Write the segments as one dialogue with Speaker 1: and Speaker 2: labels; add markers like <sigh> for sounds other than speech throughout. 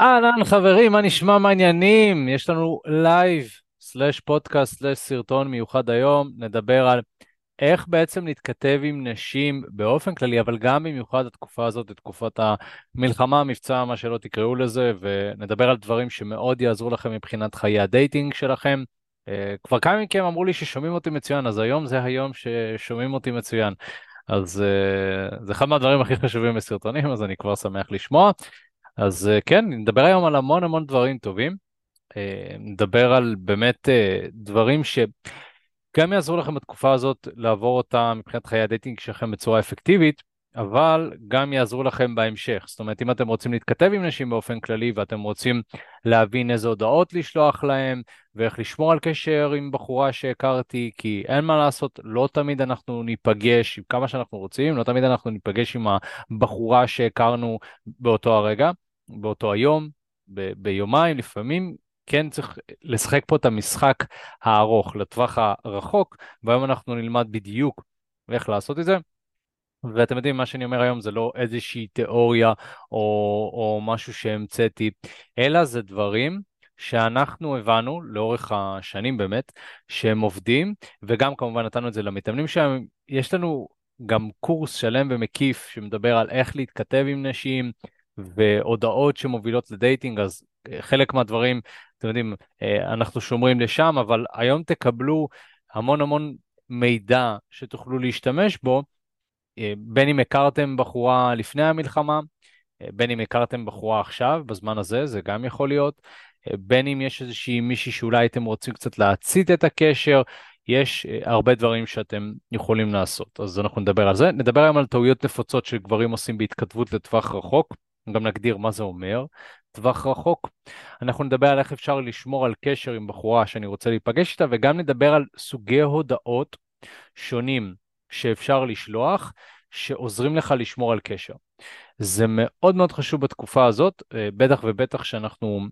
Speaker 1: אהלן חברים, מה נשמע, מה העניינים? יש לנו לייב, slash פודקאסט, slash סרטון מיוחד היום, נדבר על איך בעצם להתכתב עם נשים באופן כללי, אבל גם במיוחד התקופה הזאת, תקופת המלחמה, המבצע, מה שלא תקראו לזה, ונדבר על דברים שמאוד יעזרו לכם מבחינת חיי ה dating שלכם. אה, כבר כמה מכם אמרו לי ששומעים אותי מצוין, אז היום זה היום ששומעים אותי מצוין. אז אה, זה אחד מהדברים הכי חשובים בסרטונים, אז אני כבר שמח לשמוע. אז אה, כן, נדבר היום על המון המון דברים טובים. אה, נדבר על באמת אה, דברים שגם יעזרו לכם בתקופה הזאת לעבור אותה מבחינת חיי הדייטינג שלכם בצורה אפקטיבית, אבל גם יעזרו לכם בהמשך. זאת אומרת, אם אתם רוצים להתכתב עם נשים באופן כללי ואתם רוצים להבין איזה הודעות לשלוח להם ואיך לשמור על קשר עם בחורה שהכרתי, כי אין מה לעשות, לא תמיד אנחנו ניפגש עם כמה שאנחנו רוצים, לא תמיד אנחנו ניפגש עם הבחורה שהכרנו באותו הרגע, באותו היום, ב- ביומיים, לפעמים כן צריך לשחק פה את המשחק הארוך לטווח הרחוק, והיום אנחנו נלמד בדיוק איך לעשות את זה. ואתם יודעים, מה שאני אומר היום זה לא איזושהי תיאוריה או, או משהו שהמצאתי, אלא זה דברים שאנחנו הבנו לאורך השנים באמת, שהם עובדים, וגם כמובן נתנו את זה למתאמנים שלהם. יש לנו גם קורס שלם ומקיף שמדבר על איך להתכתב עם נשים והודעות שמובילות לדייטינג, אז חלק מהדברים, אתם יודעים, אה, אנחנו שומרים לשם, אבל היום תקבלו המון המון מידע שתוכלו להשתמש בו. אה, בין אם הכרתם בחורה לפני המלחמה, אה, בין אם הכרתם בחורה עכשיו, בזמן הזה, זה גם יכול להיות, אה, בין אם יש איזושהי מישהי שאולי אתם רוצים קצת להצית את הקשר, יש הרבה דברים שאתם יכולים לעשות, אז אנחנו נדבר על זה. נדבר היום על טעויות נפוצות שגברים עושים בהתכתבות לטווח רחוק, גם נגדיר מה זה אומר, טווח רחוק. אנחנו נדבר על איך אפשר לשמור על קשר עם בחורה שאני רוצה להיפגש איתה, וגם נדבר על סוגי הודעות שונים שאפשר לשלוח, שעוזרים לך לשמור על קשר. זה מאוד מאוד חשוב בתקופה הזאת, אה, בטח ובטח שאנחנו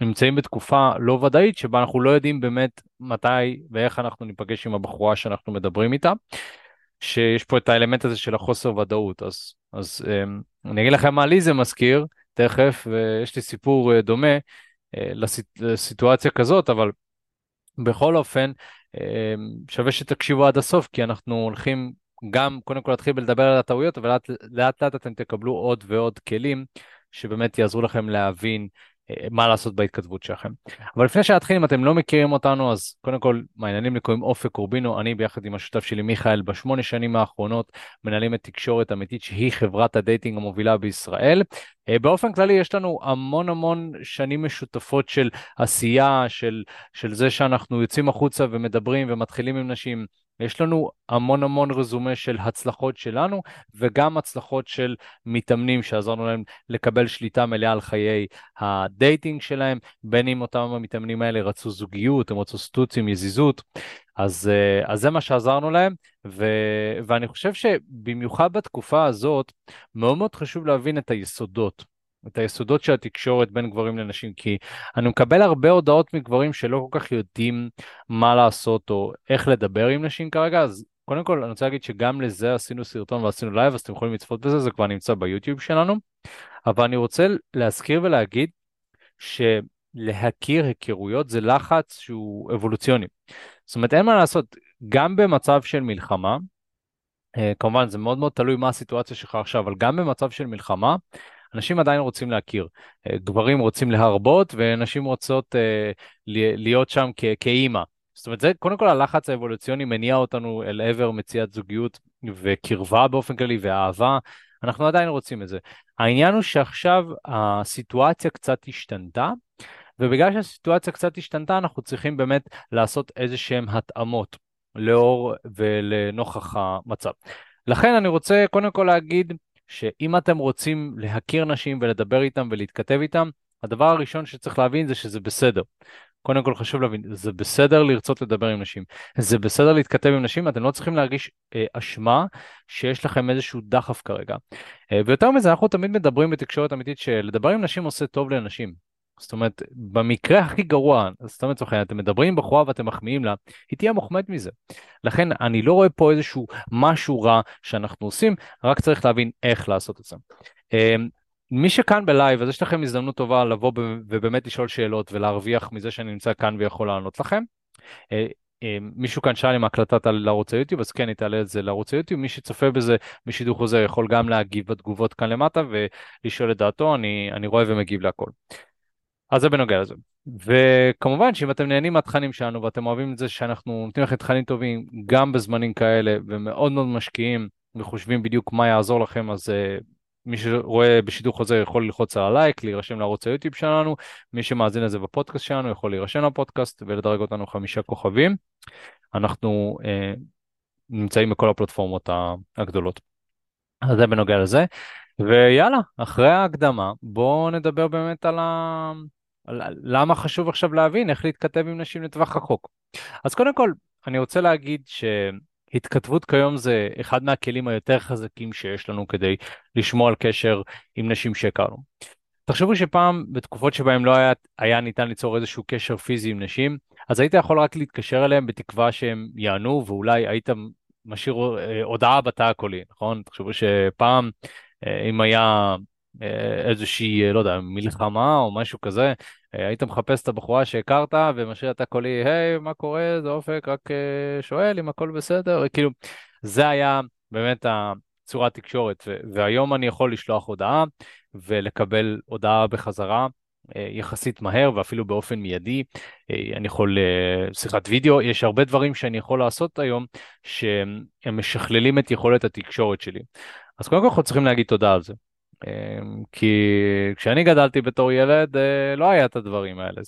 Speaker 1: נמצאים בתקופה לא ודאית, שבה אנחנו לא יודעים באמת מתי ואיך אנחנו ניפגש עם הבחורה שאנחנו מדברים איתה, שיש פה את האלמנט הזה של החוסר ודאות. אז, אז אה, אני אגיד לכם מה לי זה מזכיר, תכף, ויש לי סיפור אה, דומה לסיטואציה כזאת, אבל בכל אופן, אמ, שווה שתקשיבו עד הסוף, כי אנחנו הולכים גם קודם כל להתחיל לדבר על הטעויות, אבל לאט לאט, אתם תקבלו עוד ועוד כלים שבאמת יעזרו לכם להבין אה, מה לעשות בהתכתבות שלכם. אבל לפני שנתחיל, אם אתם לא מכירים אותנו, אז קודם כל, מה העניינים, לי קוראים אופק קורבינו, אני ביחד עם השותף שלי מיכאל, בשמונה שנים האחרונות מנהלים את תקשורת אמיתית שהיא חברת הדייטינג המובילה בישראל. אה, באופן כללי יש לנו המון המון שנים משותפות של עשייה, של, של זה שאנחנו יוצאים החוצה ומדברים ומתחילים עם נשים. יש לנו המון המון רזומה של הצלחות שלנו וגם הצלחות של מתאמנים שעזרנו להם לקבל שליטה מלאה על חיי הדייטינג שלהם, בין אם אותם המתאמנים האלה רצו זוגיות, הם רצו סטוצים, יזיזות, אז, אה, אז זה מה שעזרנו להם, ו, ואני חושב שבמיוחד בתקופה הזאת, מאוד מאוד חשוב להבין את היסודות. את היסודות של התקשורת בין גברים לנשים, כי אני מקבל הרבה הודעות מגברים שלא כל כך יודעים מה לעשות או איך לדבר עם נשים כרגע, אז קודם כל אני רוצה להגיד שגם לזה עשינו סרטון ועשינו לייב, אז אתם יכולים לצפות בזה, זה כבר נמצא ביוטיוב שלנו, אבל אני רוצה להזכיר ולהגיד שלהכיר היכרויות זה לחץ שהוא אבולוציוני. זאת אומרת, אין מה לעשות, גם במצב של מלחמה, אה, כמובן זה מאוד מאוד תלוי מה הסיטואציה שלך עכשיו, אבל גם במצב של מלחמה, אנשים עדיין רוצים להכיר. אה, גברים רוצים להרבות ונשים רוצות uh, להיות שם כאימא. זאת אומרת, זה קודם כל הלחץ האבולוציוני מניע אותנו אל עבר מציאת זוגיות וקרבה באופן כללי ואהבה. אנחנו עדיין רוצים את זה. העניין הוא שעכשיו הסיטואציה קצת השתנתה, ובגלל שהסיטואציה קצת השתנתה, אנחנו צריכים באמת לעשות איזה שהן התאמות לאור ולנוכח המצב. לכן אני רוצה קודם כל להגיד שאם אתם רוצים להכיר נשים ולדבר איתם ולהתכתב איתם, הדבר הראשון שצריך להבין זה שזה בסדר. קודם כל חשוב להבין, זה בסדר לרצות לדבר עם נשים, זה בסדר להתכתב עם נשים, אתם לא צריכים להרגיש אה, אשמה שיש לכם איזשהו דחף כרגע. אה, ויותר מזה, אנחנו תמיד מדברים בתקשורת אמיתית שלדבר עם נשים עושה טוב לאנשים. זאת אומרת, במקרה הכי גרוע, זאת אומרת, אתם מדברים עם בחורה ואתם מחמיאים לה, היא תהיה מוחמד מזה. לכן אני לא רואה פה איזשהו משהו רע שאנחנו עושים, רק צריך להבין איך לעשות את זה. אמ, מי שכאן בלייב, אז יש לכם הזדמנות טובה לבוא ובאמת לשאול שאלות ולהרוויח מזה שאני נמצא כאן ויכול לענות לכם. אה, אה, מישהו כאן שאל עם הקלטת על ערוץ היוטיוב, אז כן, אני אתעלה את זה לערוץ היוטיוב. מי שצופה בזה בשידור חוזר יכול גם להגיב בתגובות כאן למטה ולשאול את דעתו, אני, אני רואה ומגיב להכל. אז זה בנוגע לזה. וכמובן שאם אתם נהנים מהתכנים שלנו ואתם אוהבים את זה שאנחנו נותנים לכם תכנים טובים גם בזמנים כאלה ומאוד מאוד משקיעים וחושבים בדיוק מה יעזור לכם, אז uh, מי שרואה בשידור חוזר יכול ללחוץ על הלייק, להירשם לערוץ היוטיוב שלנו, מי שמאזין לזה בפודקאסט שלנו יכול להירשם לפודקאסט ולדרג אותנו חמישה כוכבים. אנחנו uh, נמצאים בכל הפלטפורמות הגדולות. אז זה בנוגע לזה. ויאללה, אחרי ההקדמה, בואו נדבר באמת על ה... למה חשוב עכשיו להבין איך להתכתב עם נשים לטווח רחוק. אז קודם כל, אני רוצה להגיד שהתכתבות כיום זה אחד מהכלים היותר חזקים שיש לנו כדי לשמור על קשר עם נשים שהכרנו. תחשבו שפעם, בתקופות שבהן לא היה, היה ניתן ליצור איזשהו קשר פיזי עם נשים, אז היית יכול רק להתקשר אליהם בתקווה שהם יענו, ואולי היית משאיר אה, הודעה בתא הקולי, נכון? תחשבו שפעם, אה, אם היה איזושהי, אה, לא יודע, מלחמה או משהו כזה, אה, היית מחפש את הבחורה שהכרת ומשאיר את הקולי, היי, מה קורה, זה אופק, רק שואל אם הכל בסדר, כאילו, זה היה באמת צורת תקשורת, והיום אני יכול לשלוח הודעה ולקבל הודעה בחזרה. יחסית מהר ואפילו באופן מיידי. אני יכול, שיחת וידאו, יש הרבה דברים שאני יכול לעשות היום שהם משכללים את יכולת התקשורת שלי. אז קודם כל אנחנו צריכים להגיד תודה על זה. אמ, כי כשאני גדלתי בתור ילד אה, לא היה את הדברים האלה.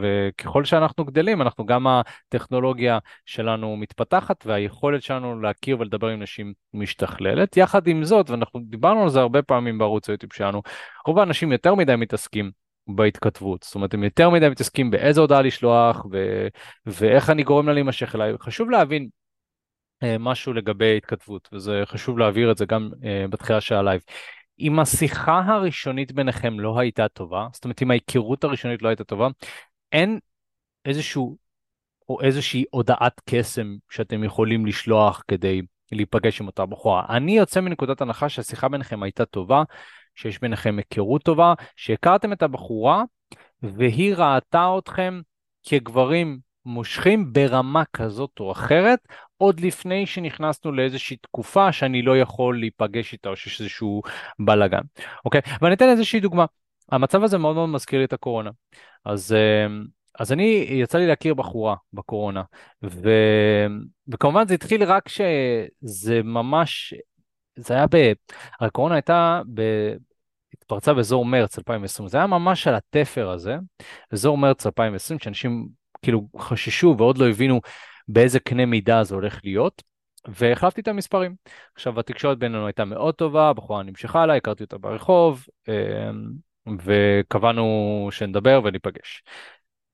Speaker 1: וככל שאנחנו גדלים אנחנו גם הטכנולוגיה שלנו מתפתחת והיכולת שלנו להכיר ולדבר עם נשים משתכללת. יחד עם זאת ואנחנו דיברנו על זה הרבה פעמים בערוץ היוטיוב שלנו רוב האנשים יותר מדי מתעסקים בהתכתבות. זאת אומרת הם יותר מדי מתעסקים באיזה הודעה לשלוח ו... ואיך אני גורם לה להימשך אליי. חשוב להבין אה, משהו לגבי התכתבות וזה חשוב להעביר את זה גם אה, בתחילה של הלייב. אם השיחה הראשונית ביניכם לא הייתה טובה, זאת אומרת אם ההיכרות הראשונית לא הייתה טובה, אין איזשהו או איזושהי הודעת קסם שאתם יכולים לשלוח כדי להיפגש עם אותה בחורה. אני יוצא מנקודת הנחה שהשיחה ביניכם הייתה טובה, שיש ביניכם היכרות טובה, שהכרתם את הבחורה והיא ראתה אתכם כגברים מושכים ברמה כזאת או אחרת, עוד לפני שנכנסנו לאיזושהי תקופה שאני לא יכול להיפגש איתה או שיש איזשהו בלאגן. אוקיי? ואני אתן איזושהי דוגמה. המצב הזה מאוד מאוד מזכיר לי את הקורונה. אז, אמ, אז אני, יצא לי להכיר בחורה בקורונה, ו, וכמובן זה התחיל רק שזה ממש, זה היה ב... הקורונה הייתה ב... התפרצה באזור מרץ 2020, זה היה ממש על התפר הזה, אזור מרץ 2020, שאנשים כאילו חששו ועוד לא הבינו באיזה קנה מידה זה הולך להיות, והחלפתי את המספרים. עכשיו, התקשורת בינינו הייתה מאוד טובה, הבחורה נמשכה עליי, הכרתי אותה ברחוב, אמ, וקבענו שנדבר וניפגש.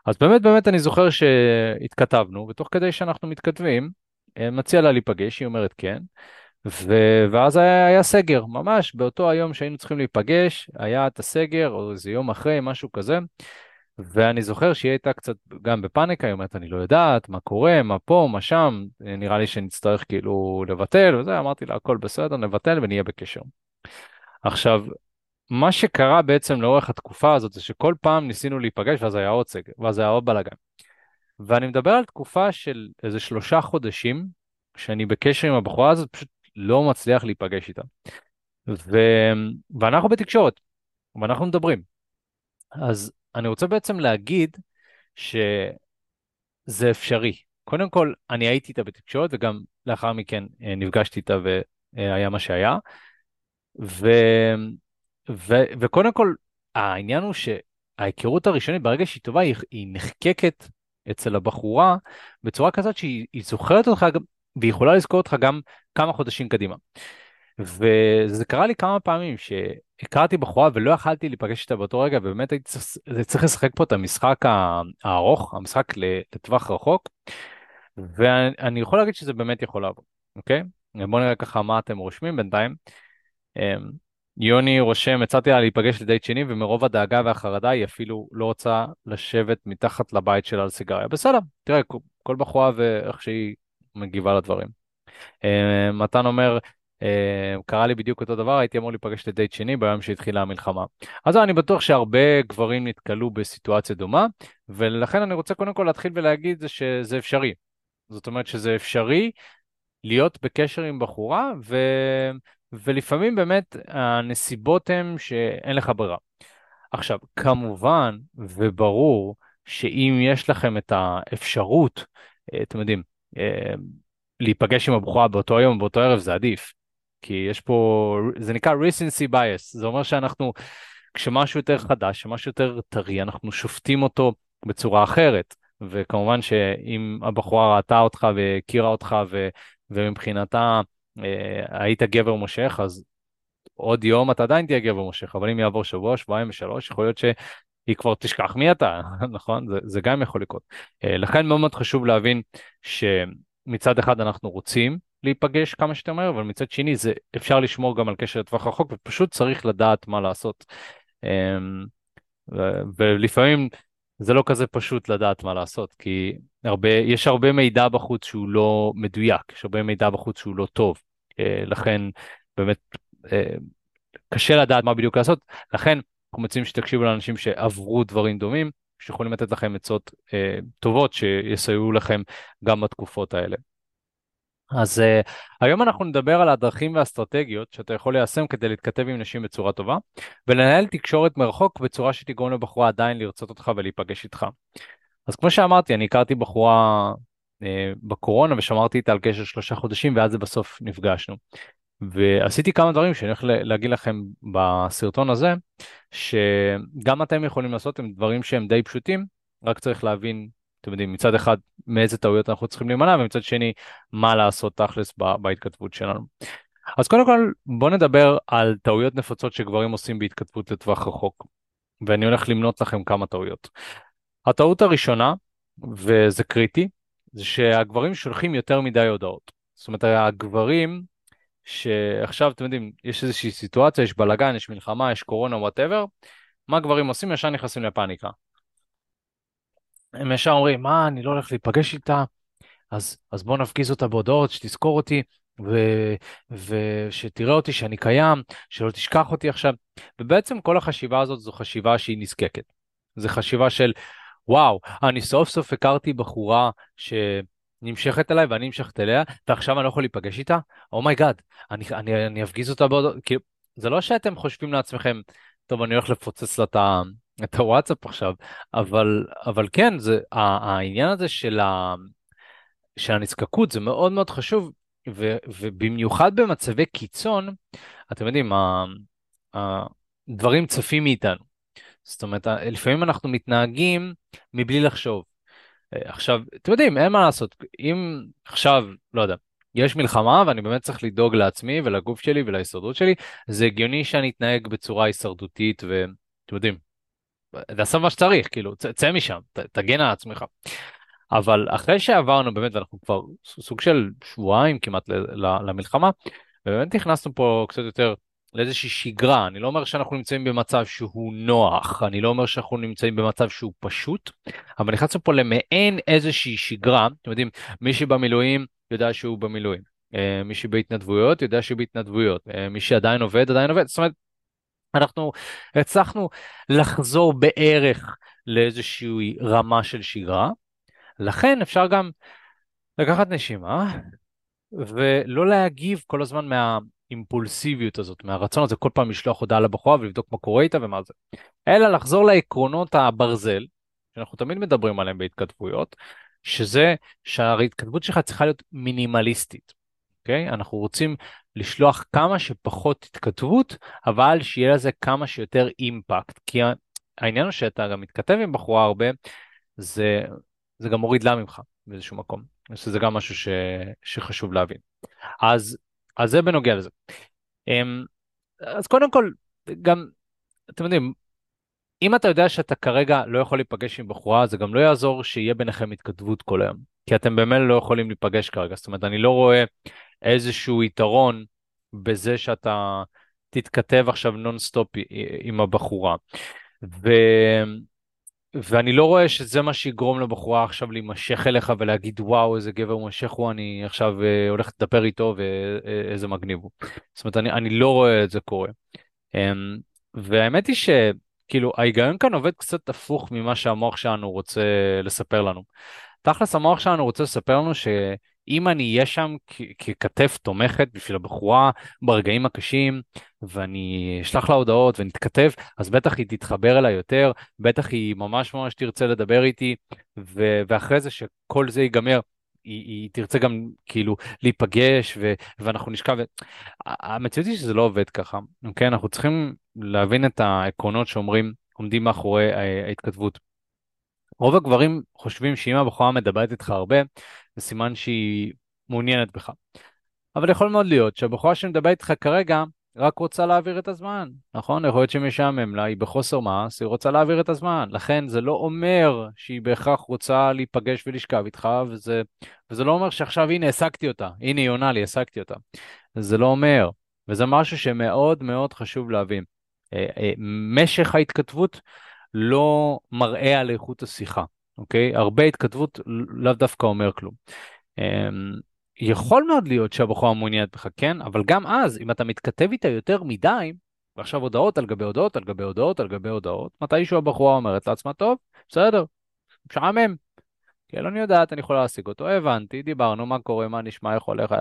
Speaker 1: אז באמת באמת אני זוכר שהתכתבנו, ותוך כדי שאנחנו מתכתבים, אה, מציע לה להיפגש, היא אומרת כן, ו... ואז היה, היה סגר, ממש באותו היום שהיינו צריכים להיפגש, היה את הסגר, או איזה יום אחרי, משהו כזה, ואני זוכר שהיא הייתה קצת גם בפאניקה, היא אומרת, אני לא יודעת מה קורה, מה פה, מה שם, נראה לי שנצטרך כאילו לבטל וזה, אמרתי לה, הכל בסדר, נבטל ונהיה בקשר. עכשיו, מה שקרה בעצם לאורך התקופה הזאת זה שכל פעם ניסינו להיפגש ואז היה עוד סגר, ואז היה עוד בלאגן. ואני מדבר על תקופה של איזה שלושה חודשים, שאני בקשר עם הבחורה הזאת, פשוט לא מצליח להיפגש איתה. ו... ואנחנו בתקשורת, ואנחנו מדברים. אז אני רוצה בעצם להגיד שזה אפשרי. קודם כל, אני הייתי איתה בתקשורת וגם לאחר מכן אה, נפגשתי איתה והיה מה שהיה. ו... ו... וקודם כל, העניין הוא שההיכרות הראשונית, ברגע שהיא טובה, היא, נחקקת אצל הבחורה בצורה כזאת שהיא זוכרת אותך והיא יכולה לזכור אותך גם כמה חודשים קדימה. וזה קרה לי כמה פעמים שהכרתי בחורה ולא יכלתי להיפגש איתה באותו רגע ובאמת הייתי צריך, לשחק פה את המשחק הארוך, המשחק לטווח רחוק ואני יכול להגיד שזה באמת יכול לעבוד, אוקיי? בואו נראה ככה מה אתם רושמים בינתיים. אמ, יוני רושם, הצעתי לה להיפגש לדייט שני ומרוב הדאגה והחרדה היא אפילו לא רוצה לשבת מתחת לבית שלה על סיגריה. בסדר, תראה, כל בחורה ואיך שהיא מגיבה לדברים. אמ, מתן אומר, קרה לי בדיוק אותו דבר, הייתי אמור להיפגש לדייט שני ביום שהתחילה המלחמה. אז אני בטוח שהרבה גברים נתקלו בסיטואציה דומה, ולכן אני רוצה קודם כל להתחיל ולהגיד שזה אפשרי. זאת אומרת שזה אפשרי להיות בקשר עם בחורה, ו... ולפעמים באמת הנסיבות הן שאין לך ברירה. עכשיו, כמובן וברור שאם יש לכם את האפשרות, אה, אתם יודעים, אה, להיפגש עם הבחורה באותו יום, באותו ערב, זה עדיף. כי יש פה, זה נקרא recency bias, זה אומר שאנחנו, כשמשהו יותר חדש, כשמשהו יותר טרי, אנחנו שופטים אותו בצורה אחרת. וכמובן שאם הבחורה ראתה אותך והכירה אותך ו, ומבחינתה אה, היית גבר מושך, אז עוד יום אתה עדיין תהיה גבר מושך, אבל אם יעבור שבוע, שבועיים ושלוש, יכול להיות שהיא כבר תשכח מי אתה, <laughs> נכון? זה, זה גם יכול לקרות. אה, לכן מאוד מאוד חשוב להבין שמצד אחד אנחנו רוצים להיפגש כמה שיותר מהר, אבל מצד שני זה אפשר לשמור גם על קשר לטווח רחוק, ופשוט צריך לדעת מה לעשות. אמ, ולפעמים זה לא כזה פשוט לדעת מה לעשות, כי הרבה, יש הרבה מידע בחוץ שהוא לא מדויק, יש הרבה מידע בחוץ שהוא לא טוב. אה, לכן באמת אה, קשה לדעת מה בדיוק לעשות, לכן אנחנו מציעים שתקשיבו לאנשים שעברו דברים דומים, שיכולים לתת לכם עצות אה, טובות שיסייעו לכם גם בתקופות האלה. אז uh, היום אנחנו נדבר על הדרכים והאסטרטגיות שאתה יכול ליישם כדי להתכתב עם נשים בצורה טובה ולנהל תקשורת מרחוק בצורה שתגרום לבחורה עדיין לרצות אותך ולהיפגש איתך. אז כמו שאמרתי, אני הכרתי בחורה uh, בקורונה ושמרתי איתה על קשר שלושה חודשים ואז בסוף נפגשנו. ועשיתי כמה דברים שאני הולך להגיד לכם בסרטון הזה, שגם אתם יכולים לעשות עם דברים שהם די פשוטים, רק צריך להבין אתם יודעים, מצד אחד מאיזה טעויות אנחנו צריכים להימנע, ומצד שני, מה לעשות תכלס בהתכתבות שלנו. אז קודם כל, בואו נדבר על טעויות נפוצות שגברים עושים בהתכתבות לטווח רחוק, ואני הולך למנות לכם כמה טעויות. הטעות הראשונה, וזה קריטי, זה שהגברים שולחים יותר מדי הודעות. זאת אומרת, הגברים שעכשיו, אתם יודעים, יש איזושהי סיטואציה, יש בלאגן, יש מלחמה, יש קורונה, וואטאבר, מה גברים עושים? ישר נכנסים לפאניקה. הם ישר אומרים, מה, אני לא הולך להיפגש איתה, אז, אז בוא נפגיז אותה בהודעות, שתזכור אותי, ו, ושתראה אותי שאני קיים, שלא תשכח אותי עכשיו. ובעצם כל החשיבה הזאת זו חשיבה שהיא נזקקת. זו חשיבה של, וואו, אני סוף סוף הכרתי בחורה שנמשכת אליי ואני נמשכת אליה, ועכשיו אני לא יכול להיפגש איתה? oh my god, oh אני, אני, אני אפגיז אותה בהודעות. כאילו, זה לא שאתם חושבים לעצמכם, טוב, אני הולך לפוצץ לה את. את הוואטסאפ עכשיו, אבל, אבל כן, זה, העניין הזה של, ה, של הנזקקות זה מאוד מאוד חשוב, ו, ובמיוחד במצבי קיצון, אתם יודעים, הדברים צפים מאיתנו. זאת אומרת, לפעמים אנחנו מתנהגים מבלי לחשוב. עכשיו, אתם יודעים, אין מה לעשות, אם עכשיו, לא יודע, יש מלחמה ואני באמת צריך לדאוג לעצמי ולגוף שלי ולהישרדות שלי, זה הגיוני שאני אתנהג בצורה הישרדותית ואתם יודעים, תעשה מה שצריך, כאילו, צא, משם, ת, תגן על עצמך. אבל אחרי שעברנו באמת, ואנחנו כבר סוג של שבועיים כמעט למלחמה, ובאמת נכנסנו פה קצת יותר לאיזושהי שגרה, אני לא אומר שאנחנו נמצאים במצב שהוא נוח, אני לא אומר שאנחנו נמצאים במצב שהוא פשוט, אבל נכנסנו פה למעין איזושהי שגרה, אתם יודעים, מי שבמילואים יודע שהוא במילואים, אה, מי שבהתנדבויות יודע שהוא בהתנדבויות, אה, מי שעדיין עובד עדיין עובד, זאת אומרת, אנחנו הצלחנו לחזור בערך לאיזושהי רמה של שגרה, לכן אפשר גם לקחת נשימה ולא להגיב כל הזמן מהאימפולסיביות הזאת, מהרצון הזה כל פעם לשלוח הודעה לבחורה ולבדוק מה קורה איתה ומה זה, אלא לחזור לעקרונות הברזל, שאנחנו תמיד מדברים עליהם בהתכתבויות, שזה שההתכתבות שלך צריכה להיות מינימליסטית, אוקיי? אנחנו רוצים לשלוח כמה שפחות התכתבות, אבל שיהיה לזה כמה שיותר אימפקט. כי העניין הוא שאתה גם מתכתב עם בחורה הרבה, זה, זה גם מוריד לה ממך באיזשהו מקום. שזה גם משהו ש, שחשוב להבין. אז, אז זה בנוגע לזה. אמ, אז קודם כל, גם, אתם יודעים, אם אתה יודע שאתה כרגע לא יכול להיפגש עם בחורה, זה גם לא יעזור שיהיה ביניכם התכתבות כל היום. כי אתם באמת לא יכולים להיפגש כרגע. זאת אומרת, אני לא רואה איזשהו יתרון בזה שאתה תתכתב עכשיו נונסטופ עם הבחורה. ו... ואני לא רואה שזה מה שיגרום לבחורה עכשיו להימשך אליך ולהגיד וואו איזה גבר מושך הוא אני עכשיו אה, הולך לדבר איתו ואיזה מגניב הוא. זאת אומרת אני, אני לא רואה את זה קורה. אמ, והאמת היא שכאילו ההיגיון כאן עובד קצת הפוך ממה שהמוח שלנו רוצה לספר לנו. תכלס המוח שלנו רוצה לספר לנו שאם אני אהיה שם ככתף תומכת בשביל הבחורה ברגעים הקשים ואני אשלח לה הודעות ונתכתב אז בטח היא תתחבר אליי יותר בטח היא ממש ממש תרצה לדבר איתי ו- ואחרי זה שכל זה ייגמר היא, היא תרצה גם כאילו להיפגש ו- ואנחנו נשכב. המציאות היא שזה לא עובד ככה, אוקיי? אנחנו צריכים להבין את העקרונות שאומרים עומדים מאחורי ההתכתבות. רוב הגברים חושבים שאם הבחורה מדברת איתך הרבה, זה סימן שהיא מעוניינת בך. אבל יכול מאוד להיות שהבחורה שמדברת איתך כרגע רק רוצה להעביר את הזמן, נכון? יכול להיות שמשעמם לה, היא בחוסר מעש, היא רוצה להעביר את הזמן. לכן זה לא אומר שהיא בהכרח רוצה להיפגש ולשכב איתך, וזה, וזה לא אומר שעכשיו הנה השגתי אותה, הנה היא עונה לי, השגתי אותה. זה לא אומר, וזה משהו שמאוד מאוד חשוב להבין. אה, אה, משך ההתכתבות לא מראה על איכות השיחה, אוקיי? הרבה התכתבות לאו דווקא אומר כלום. אמ, יכול מאוד להיות שהבחורה מעוניינת בך, כן? אבל גם אז, אם אתה מתכתב איתה יותר מדי, ועכשיו הודעות על גבי הודעות על גבי הודעות על גבי הודעות, מתישהו הבחורה אומרת לעצמה, טוב, בסדר, משעמם. כן, אני יודעת, אני יכולה להשיג אותו, הבנתי, דיברנו, מה קורה, מה נשמע, איך הולך,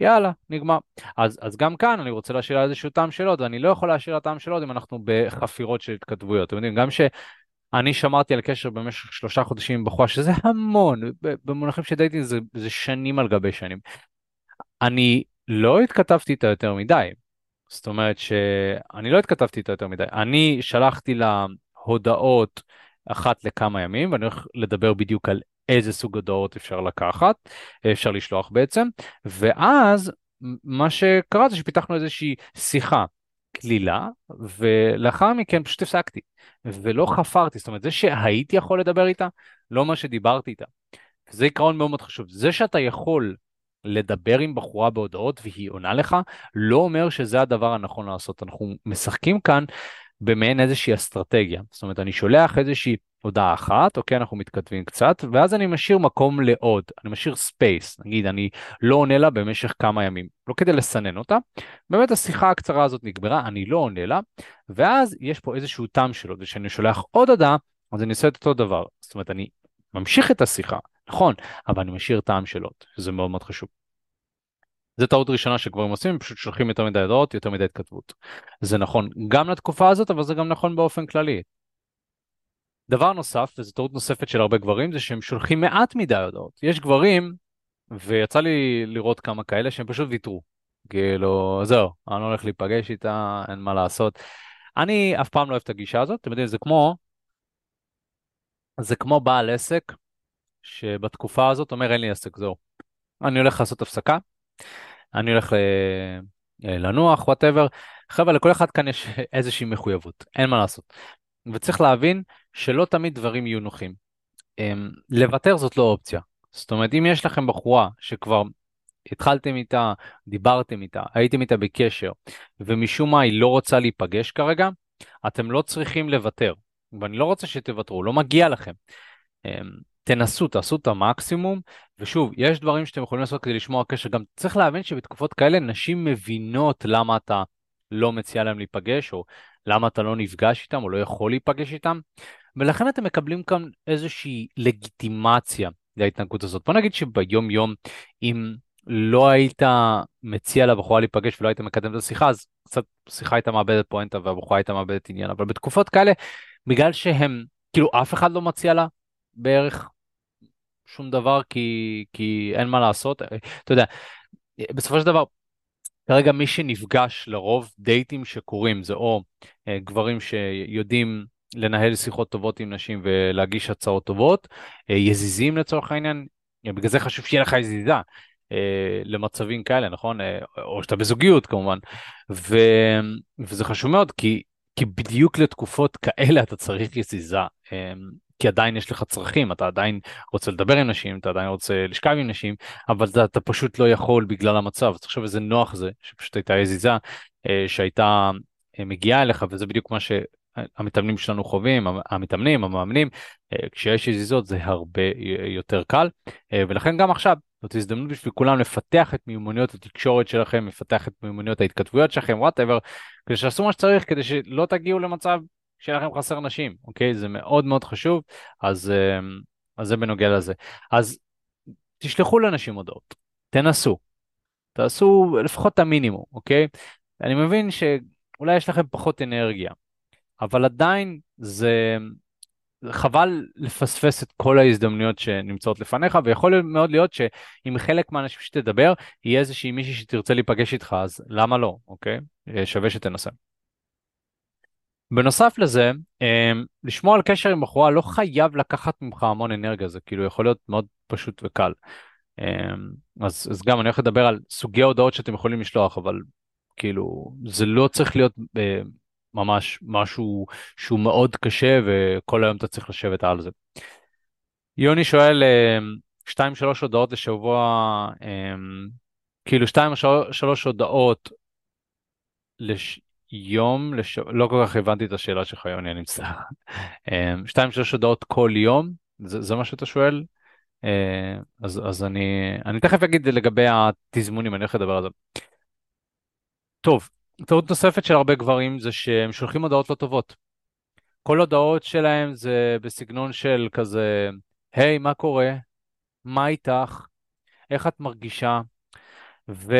Speaker 1: יאללה, נגמר. אז, אז גם כאן אני רוצה להשאיר איזשהו טעם של עוד, ואני לא יכול להשאיר טעם של עוד אם אנחנו בחפירות של התכתבויות. אתם יודעים, גם שאני שמרתי על קשר במשך שלושה חודשים עם בחורה, שזה המון, במונחים של דייטינג זה, זה שנים על גבי שנים. אני לא התכתבתי איתה יותר מדי. זאת אומרת שאני לא התכתבתי איתה יותר מדי. אני שלחתי לה הודעות אחת לכמה ימים, ואני הולך לדבר בדיוק על איזה סוג הודעות אפשר לקחת, אפשר לשלוח בעצם, ואז מה שקרה זה שפיתחנו איזושהי שיחה קלילה, ולאחר מכן פשוט הפסקתי, ולא חפרתי, זאת אומרת זה שהייתי יכול לדבר איתה, לא מה שדיברתי איתה. זה עיקרון מאוד מאוד חשוב, זה שאתה יכול לדבר עם בחורה בהודעות והיא עונה לך, לא אומר שזה הדבר הנכון לעשות. אנחנו משחקים כאן במעין איזושהי אסטרטגיה. זאת אומרת, אני שולח איזושהי הודעה אחת, אוקיי, אנחנו מתכתבים קצת, ואז אני משאיר מקום לעוד, אני משאיר space, נגיד אני לא עונה לה במשך כמה ימים, לא כדי לסנן אותה, באמת השיחה הקצרה הזאת נגמרה, אני לא עונה לה, ואז יש פה איזשהו טעם של עוד, וכשאני שולח עוד הודעה, אז אני עושה את אותו דבר, זאת אומרת, אני ממשיך את השיחה, נכון, אבל אני משאיר טעם שלו, שזה מאוד מאוד חשוב. זה טעות ראשונה שגברים עושים, הם פשוט שולחים יותר מדי הודעות, יותר מדי התכתבות. זה נכון גם לתקופה הזאת, אבל זה גם נכון באופן כללי. דבר נוסף, וזו טעות נוספת של הרבה גברים, זה שהם שולחים מעט מדי הודעות. יש גברים, ויצא לי לראות כמה כאלה, שהם פשוט ויתרו. כאילו, זהו, אני לא הולך להיפגש איתה, אין מה לעשות. אני אף פעם לא אוהב את הגישה הזאת, אתם יודעים, זה כמו, זה כמו בעל עסק, שבתקופה הזאת אומר אין לי עסק, זהו. אני הולך לעשות הפסקה, אני הולך אה, לנוח, וואטאבר. חבר'ה, לכל אחד כאן יש איזושהי מחויבות, אין מה לעשות. וצריך להבין שלא תמיד דברים יהיו נוחים. אמ, לוותר זאת לא אופציה. זאת אומרת, אם יש לכם בחורה שכבר התחלתם איתה, דיברתם איתה, הייתם איתה בקשר, ומשום מה היא לא רוצה להיפגש כרגע, אתם לא צריכים לוותר. ואני לא רוצה שתוותרו, לא מגיע לכם. תנסו, תעשו את המקסימום, ושוב, יש דברים שאתם יכולים לעשות כדי לשמור קשר, גם צריך להבין שבתקופות כאלה נשים מבינות למה אתה לא מציע להם להיפגש, או למה אתה לא נפגש איתם, או לא יכול להיפגש איתם, ולכן אתם מקבלים כאן איזושהי לגיטימציה להתנהגות הזאת. בוא נגיד שביום יום, אם לא היית מציע לבחורה להיפגש ולא היית מקדם את השיחה, אז קצת שיחה הייתה מאבדת פואנטה והבחורה הייתה מאבדת עניין, אבל בתקופות כאלה, בגלל שהם, כאילו אף אחד לא מציע לה בערך שום דבר כי, כי אין מה לעשות. אתה יודע, בסופו של דבר, כרגע מי שנפגש לרוב דייטים שקורים זה או אה, גברים שיודעים לנהל שיחות טובות עם נשים ולהגיש הצעות טובות, אה, יזיזים לצורך העניין, בגלל זה חשוב שיהיה לך יזיזה. אה, למצבים כאלה, נכון? אה, או שאתה בזוגיות כמובן. ו... וזה חשוב מאוד, כי, כי בדיוק לתקופות כאלה אתה צריך יזיזה. אה, כי עדיין יש לך צרכים, אתה עדיין רוצה לדבר עם נשים, אתה עדיין רוצה לשכב עם נשים, אבל אתה, אתה פשוט לא יכול בגלל המצב. אז תחשוב איזה נוח זה, שפשוט הייתה יזיזה אה, שהייתה אה, מגיעה אליך, וזה בדיוק מה ש... המתאמנים שלנו חווים, המתאמנים, המאמנים, כשיש יזיזות זה הרבה יותר קל, ולכן גם עכשיו זאת הזדמנות בשביל כולם לפתח את מיומנויות התקשורת שלכם, לפתח את מיומנויות ההתכתבויות שלכם, וואטאבר, כדי שעשו מה שצריך, כדי שלא תגיעו למצב שיהיה לכם חסר נשים, אוקיי? זה מאוד מאוד חשוב, אז, אז זה בנוגע לזה. אז תשלחו לאנשים הודעות, תנסו, תעשו לפחות את המינימום, אוקיי? אני מבין שאולי יש לכם פחות אנרגיה, אבל עדיין זה חבל לפספס את כל ההזדמנויות שנמצאות לפניך, ויכול מאוד להיות שעם חלק מהאנשים שתדבר, יהיה איזושהי מישהי שתרצה להיפגש איתך, אז למה לא, אוקיי? שווה שתנסה. בנוסף לזה, אמ, לשמור על קשר עם בחורה לא חייב לקחת ממך המון אנרגיה, זה כאילו יכול להיות מאוד פשוט וקל. אמ, אז, אז גם אני הולך לדבר על סוגי הודעות שאתם יכולים לשלוח, אבל כאילו זה לא צריך להיות אה, ממש משהו שהוא מאוד קשה וכל היום אתה צריך לשבת על זה. יוני שואל, אמ, שתיים שלוש הודעות לשבוע, כאילו שתיים שלוש הודעות לש... יום, לש... לא כל כך הבנתי את השאלה שלך, יוני, אני מצטער. אמ, שתיים, שלוש הודעות כל יום, זה, זה מה שאתה שואל? אה, אז, אז אני, אני תכף אגיד לגבי התזמונים, אני הולך לדבר על זה. טוב, טעות נוספת של הרבה גברים זה שהם שולחים הודעות לא טובות. כל הודעות שלהם זה בסגנון של כזה, היי, hey, מה קורה? מה איתך? איך את מרגישה? ו...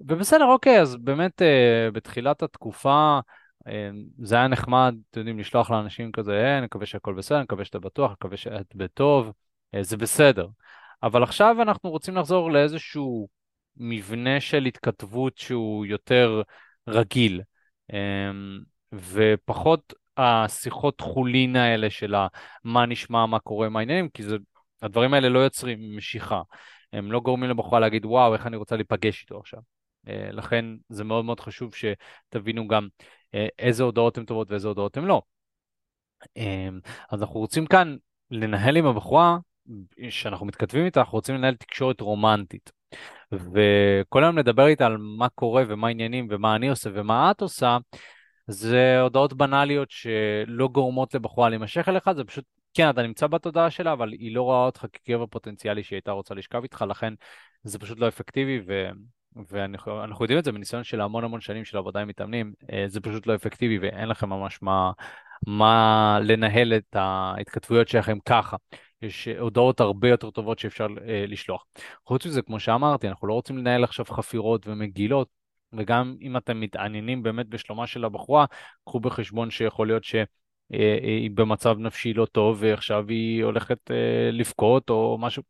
Speaker 1: ובסדר, אוקיי, אז באמת אה, בתחילת התקופה אה, זה היה נחמד, אתם יודעים, לשלוח לאנשים כזה, אה, אני מקווה שהכל בסדר, אני מקווה שאתה בטוח, אני מקווה שאת בטוב, אה, זה בסדר. אבל עכשיו אנחנו רוצים לחזור לאיזשהו מבנה של התכתבות שהוא יותר רגיל, אה, ופחות השיחות חולין האלה של מה נשמע, מה קורה, מה העניינים, כי זה, הדברים האלה לא יוצרים משיכה. הם לא גורמים לבחורה להגיד, וואו, איך אני רוצה להיפגש איתו עכשיו. אה, לכן זה מאוד מאוד חשוב שתבינו גם אה, איזה הודעות הן טובות ואיזה הודעות הן לא. אה, אז אנחנו רוצים כאן לנהל עם הבחורה, שאנחנו מתכתבים איתה, אנחנו רוצים לנהל תקשורת רומנטית. וכל היום לדבר איתה על מה קורה ומה העניינים ומה אני עושה ומה את עושה, זה הודעות בנאליות שלא גורמות לבחורה להימשך אליך, זה פשוט, כן, אתה נמצא בתודעה שלה, אבל היא לא רואה אותך כגבר פוטנציאלי שהיא הייתה רוצה לשכב איתך, לכן זה פשוט לא אפקטיבי, ו... ואנחנו יודעים את זה בניסיון של המון המון שנים של עבודה עם מתאמנים, אה, זה פשוט לא אפקטיבי ואין לכם ממש מה, מה לנהל את ההתכתבויות שלכם ככה. יש הודעות הרבה יותר טובות שאפשר אה, לשלוח. חוץ מזה, כמו שאמרתי, אנחנו לא רוצים לנהל עכשיו חפירות ומגילות, וגם אם אתם מתעניינים באמת בשלומה של הבחורה, קחו בחשבון שיכול להיות ש... אה, היא במצב נפשי לא טוב ועכשיו היא הולכת לבכות או משהו.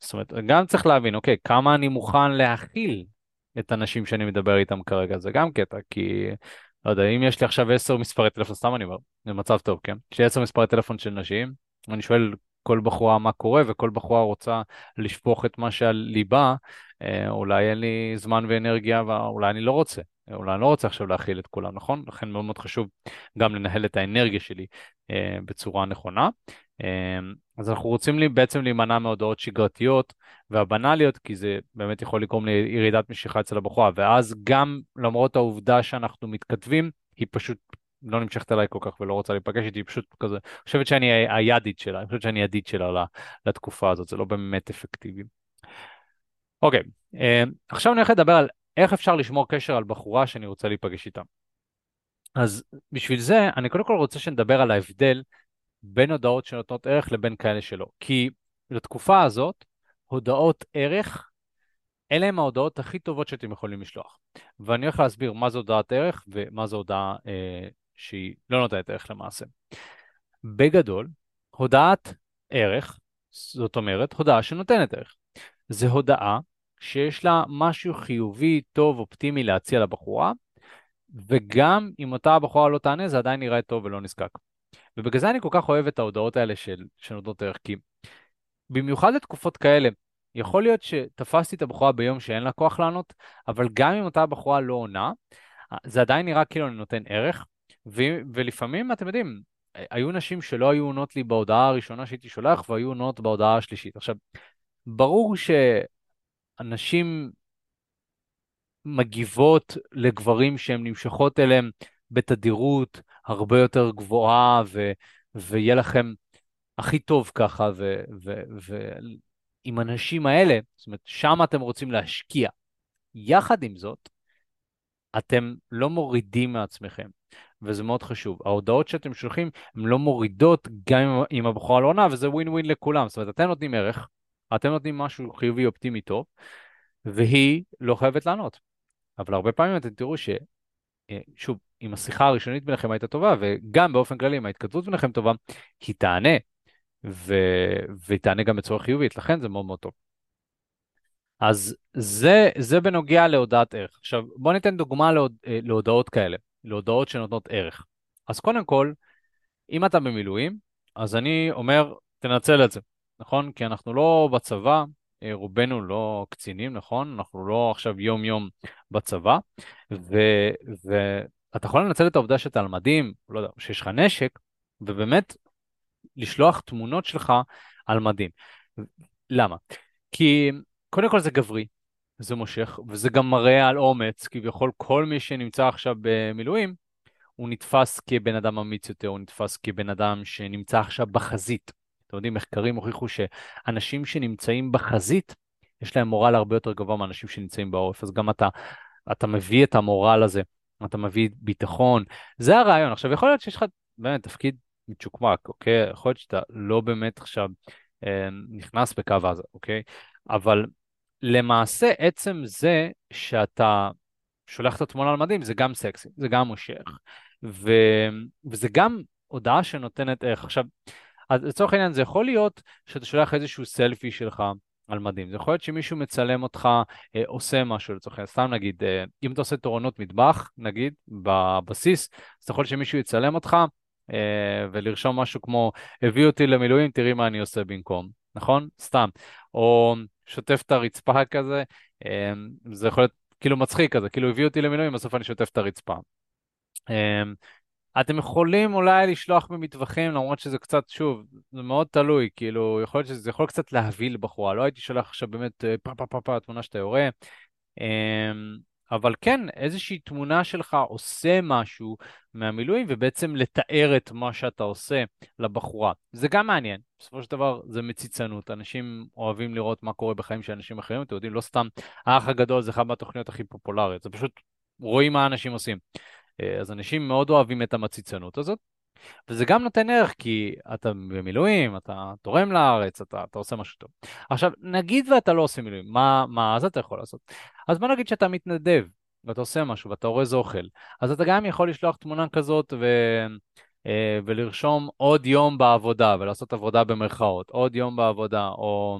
Speaker 1: זאת אומרת, גם צריך להבין, אוקיי, כמה אני מוכן להכיל את הנשים שאני מדבר איתם כרגע, זה גם קטע, כי, לא יודע, אם יש לי עכשיו עשר מספרי טלפון, סתם אני אומר, זה מצב טוב, כן? יש לי עשר מספרי טלפון של נשים, אני שואל כל בחורה מה קורה, וכל בחורה רוצה לשפוך את מה שעל ליבה, אה, אולי אין לי זמן ואנרגיה, ואולי אני לא רוצה. אולי אני לא רוצה עכשיו להכיל את כולם, נכון? לכן מאוד מאוד חשוב גם לנהל את האנרגיה שלי אה, בצורה נכונה. אה, אז אנחנו רוצים בעצם להימנע מהודעות שגרתיות והבנאליות, כי זה באמת יכול לגרום לירידת משיכה אצל הבחורה, ואז גם למרות העובדה שאנחנו מתכתבים, היא פשוט לא נמשכת אליי כל כך ולא רוצה להיפגש איתי, היא פשוט כזה, חושבת שאני הידיד שלה, אני חושבת שאני ידיד שלה לתקופה הזאת, זה לא באמת אפקטיבי. אוקיי, אה, עכשיו אני הולך לדבר על איך אפשר לשמור קשר על בחורה שאני רוצה להיפגש איתה. אז בשביל זה, אני קודם כל רוצה שנדבר על ההבדל בין הודעות שנותנות ערך לבין כאלה שלא. כי לתקופה הזאת, הודעות ערך, אלה הן ההודעות הכי טובות שאתם יכולים לשלוח. ואני הולך להסביר מה זו הודעת ערך ומה זו הודעה אה, שהיא לא נותנת ערך למעשה. בגדול, הודעת ערך, זאת אומרת, הודעה שנותנת ערך. זה הודעה שיש לה משהו חיובי, טוב, אופטימי להציע לבחורה, וגם אם אותה הבחורה לא תענה, זה עדיין נראה טוב ולא נזקק. ובגלל זה אני כל כך אוהב את ההודעות האלה של, שנותנות ערך, כי במיוחד לתקופות כאלה, יכול להיות שתפסתי את הבחורה ביום שאין לה כוח לענות, אבל גם אם אותה בחורה לא עונה, זה עדיין נראה כאילו אני נותן ערך, ו- ולפעמים, אתם יודעים, היו נשים שלא היו עונות לי בהודעה הראשונה שהייתי שולח, והיו עונות בהודעה השלישית. עכשיו, ברור שאנשים מגיבות לגברים שהן נמשכות אליהם בתדירות הרבה יותר גבוהה, ו, ויהיה לכם הכי טוב ככה, ועם האנשים האלה, זאת אומרת, שם אתם רוצים להשקיע. יחד עם זאת, אתם לא מורידים מעצמכם, וזה מאוד חשוב. ההודעות שאתם שולחים הן לא מורידות גם אם הבחורה לא עונה, וזה ווין ווין לכולם. זאת אומרת, אתם נותנים ערך, אתם נותנים משהו חיובי, אופטימי, טוב, והיא לא חייבת לענות. אבל הרבה פעמים אתם תראו ש... אה, שוב, אם השיחה הראשונית ביניכם הייתה טובה, וגם באופן כללי, אם ההתכתבות ביניכם טובה, היא תענה, ו... והיא תענה גם בצורה חיובית, לכן זה מאוד מאוד טוב. אז זה, זה בנוגע להודעת ערך. עכשיו, בואו ניתן דוגמה להוד, אה, להודעות כאלה, להודעות שנותנות ערך. אז קודם כל, אם אתה במילואים, אז אני אומר, תנצל את זה, נכון? כי אנחנו לא בצבא, אה, רובנו לא קצינים, נכון? אנחנו לא עכשיו יום-יום בצבא, ואתה יכול לנצל את העובדה שאתה על מדים, לא יודע, שיש לך נשק, ובאמת לשלוח תמונות שלך על מדים. למה? כי קודם כל זה גברי, זה מושך, וזה גם מראה על אומץ, כביכול כל מי שנמצא עכשיו במילואים, הוא נתפס כבן אדם אמיץ יותר, הוא נתפס כבן אדם שנמצא עכשיו בחזית. אתם יודעים, מחקרים הוכיחו שאנשים שנמצאים בחזית, יש להם מורל הרבה יותר גבוה מאנשים שנמצאים בעורף, אז גם אתה, אתה מביא את המורל הזה, אתה מביא ביטחון, זה הרעיון. עכשיו, יכול להיות שיש לך באמת תפקיד מצ'וקמק, אוקיי? יכול להיות שאתה לא באמת עכשיו אה, נכנס בקו עזה, אוקיי? אבל למעשה עצם זה שאתה שולח את התמונה על מדים זה גם סקסי, זה גם מושך, ו... וזה גם הודעה שנותנת ערך. עכשיו, אז לצורך העניין זה יכול להיות שאתה שולח איזשהו סלפי שלך על מדים, זה יכול להיות שמישהו מצלם אותך אה, עושה משהו לצורך העניין, סתם נגיד, אה, אם אתה עושה תורנות מטבח, נגיד, בבסיס, אז אתה יכול שמישהו יצלם אותך אה, ולרשום משהו כמו, הביא אותי למילואים, תראי מה אני עושה במקום, נכון? סתם. או שוטף את הרצפה כזה, אמ, זה יכול להיות כאילו מצחיק כזה, כאילו הביא אותי למילואים, בסוף אני שוטף את הרצפה. אתם יכולים אולי לשלוח במטווחים, למרות שזה קצת, שוב, זה מאוד תלוי, כאילו, יכול להיות שזה יכול קצת להביא לבחורה, לא הייתי שולח עכשיו באמת אה, פה פה פה פה תמונה שאתה יורה. אמ, אבל כן, איזושהי תמונה שלך עושה משהו מהמילואים, ובעצם לתאר את מה שאתה עושה לבחורה. זה גם מעניין. בסופו של דבר זה מציצנות. אנשים אוהבים לראות מה קורה בחיים של אנשים אחרים. אתם יודעים, לא סתם האח הגדול זה אחת מהתוכניות הכי פופולריות. זה פשוט רואים מה אנשים עושים. אה, אז אנשים מאוד אוהבים את המציצנות הזאת. וזה גם נותן ערך כי אתה במילואים, אתה תורם לארץ, אתה, אתה עושה משהו טוב. עכשיו, נגיד ואתה לא עושה מילואים, מה, מה אז אתה יכול לעשות? אז בוא נגיד שאתה מתנדב, ואתה עושה משהו, ואתה אורז אוכל, אז אתה גם יכול לשלוח תמונה כזאת ו... אה, ולרשום עוד יום בעבודה, ולעשות עבודה במרכאות, עוד יום בעבודה, או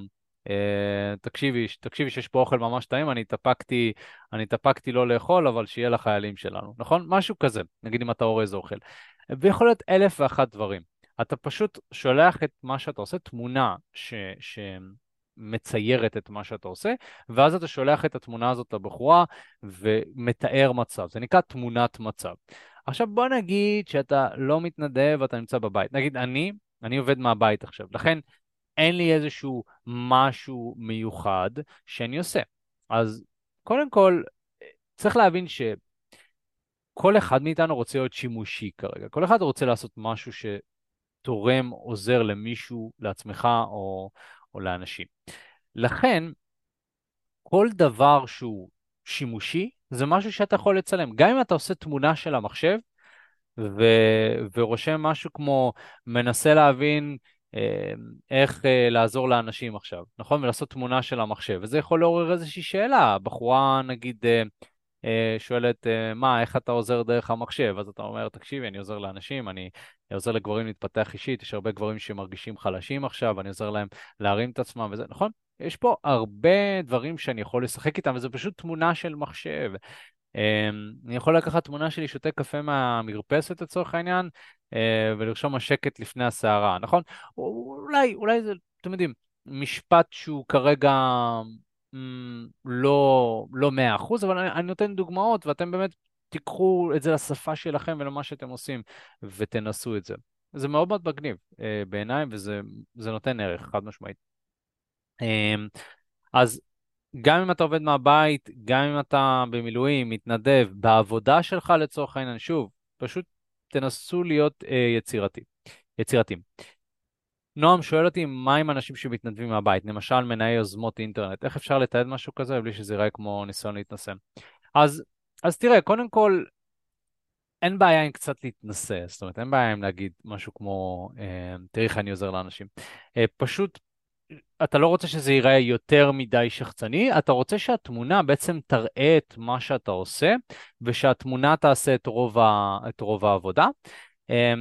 Speaker 1: תקשיבי, תקשיבי שיש פה אוכל ממש טעים, אני התאפקתי, אני התאפקתי לא לאכול, אבל שיהיה לחיילים שלנו, נכון? משהו כזה, נגיד אם אתה אורז אוכל. ויכול להיות אלף ואחת דברים. אתה פשוט שולח את מה שאתה עושה, תמונה ש... שמציירת את מה שאתה עושה, ואז אתה שולח את התמונה הזאת לבחורה ומתאר מצב. זה נקרא תמונת מצב. עכשיו בוא נגיד שאתה לא מתנדב ואתה נמצא בבית. נגיד אני, אני עובד מהבית עכשיו, לכן אין לי איזשהו משהו מיוחד שאני עושה. אז קודם כל, צריך להבין ש... כל אחד מאיתנו רוצה להיות שימושי כרגע. כל אחד רוצה לעשות משהו שתורם, עוזר למישהו, לעצמך או, או לאנשים. לכן, כל דבר שהוא שימושי, זה משהו שאתה יכול לצלם. גם אם אתה עושה תמונה של המחשב, ו... ורושם משהו כמו מנסה להבין איך אה, לעזור לאנשים עכשיו, נכון? ולעשות תמונה של המחשב. וזה יכול לעורר איזושהי שאלה. בחורה, נגיד, אה, אה, שואלת, אה, מה, איך אתה עוזר דרך המחשב? אז אתה אומר, תקשיבי, אני עוזר לאנשים, אני עוזר לגברים להתפתח אישית, יש הרבה גברים שמרגישים חלשים עכשיו, אני עוזר להם להרים את עצמם וזה, נכון? יש פה הרבה דברים שאני יכול לשחק איתם, וזה פשוט תמונה של מחשב. אני יכול לקחת תמונה שלי, שותה קפה מהמרפסת לצורך העניין, אה, ולרשום השקט לפני הסערה, נכון? אולי, אולי זה, אתם יודעים, משפט שהוא כרגע לא, לא 100%, אבל אני, אני נותן דוגמאות, ואתם באמת תיקחו את זה לשפה שלכם ולמה שאתם עושים, ותנסו את זה. זה מאוד מאוד מגניב אה, בעיניי, וזה נותן ערך, חד משמעית. אה, אז גם אם אתה עובד מהבית, גם אם אתה במילואים, מתנדב, בעבודה שלך לצורך העניין, שוב, פשוט תנסו להיות אה, יצירתיים. יצירתיים. נועם שואל אותי מה עם אנשים שמתנדבים מהבית, למשל מנהי יוזמות אינטרנט, איך אפשר לתעד משהו כזה בלי שזה ייראה כמו ניסיון להתנסה? אז, אז תראה, קודם כל, אין בעיה עם קצת להתנסה, זאת אומרת, אין בעיה עם להגיד משהו כמו, אה, תראי איך אני עוזר לאנשים. אה, פשוט, אתה לא רוצה שזה ייראה יותר מדי שחצני, אתה רוצה שהתמונה בעצם תראה את מה שאתה עושה, ושהתמונה תעשה את רוב, ה, את רוב העבודה. אה,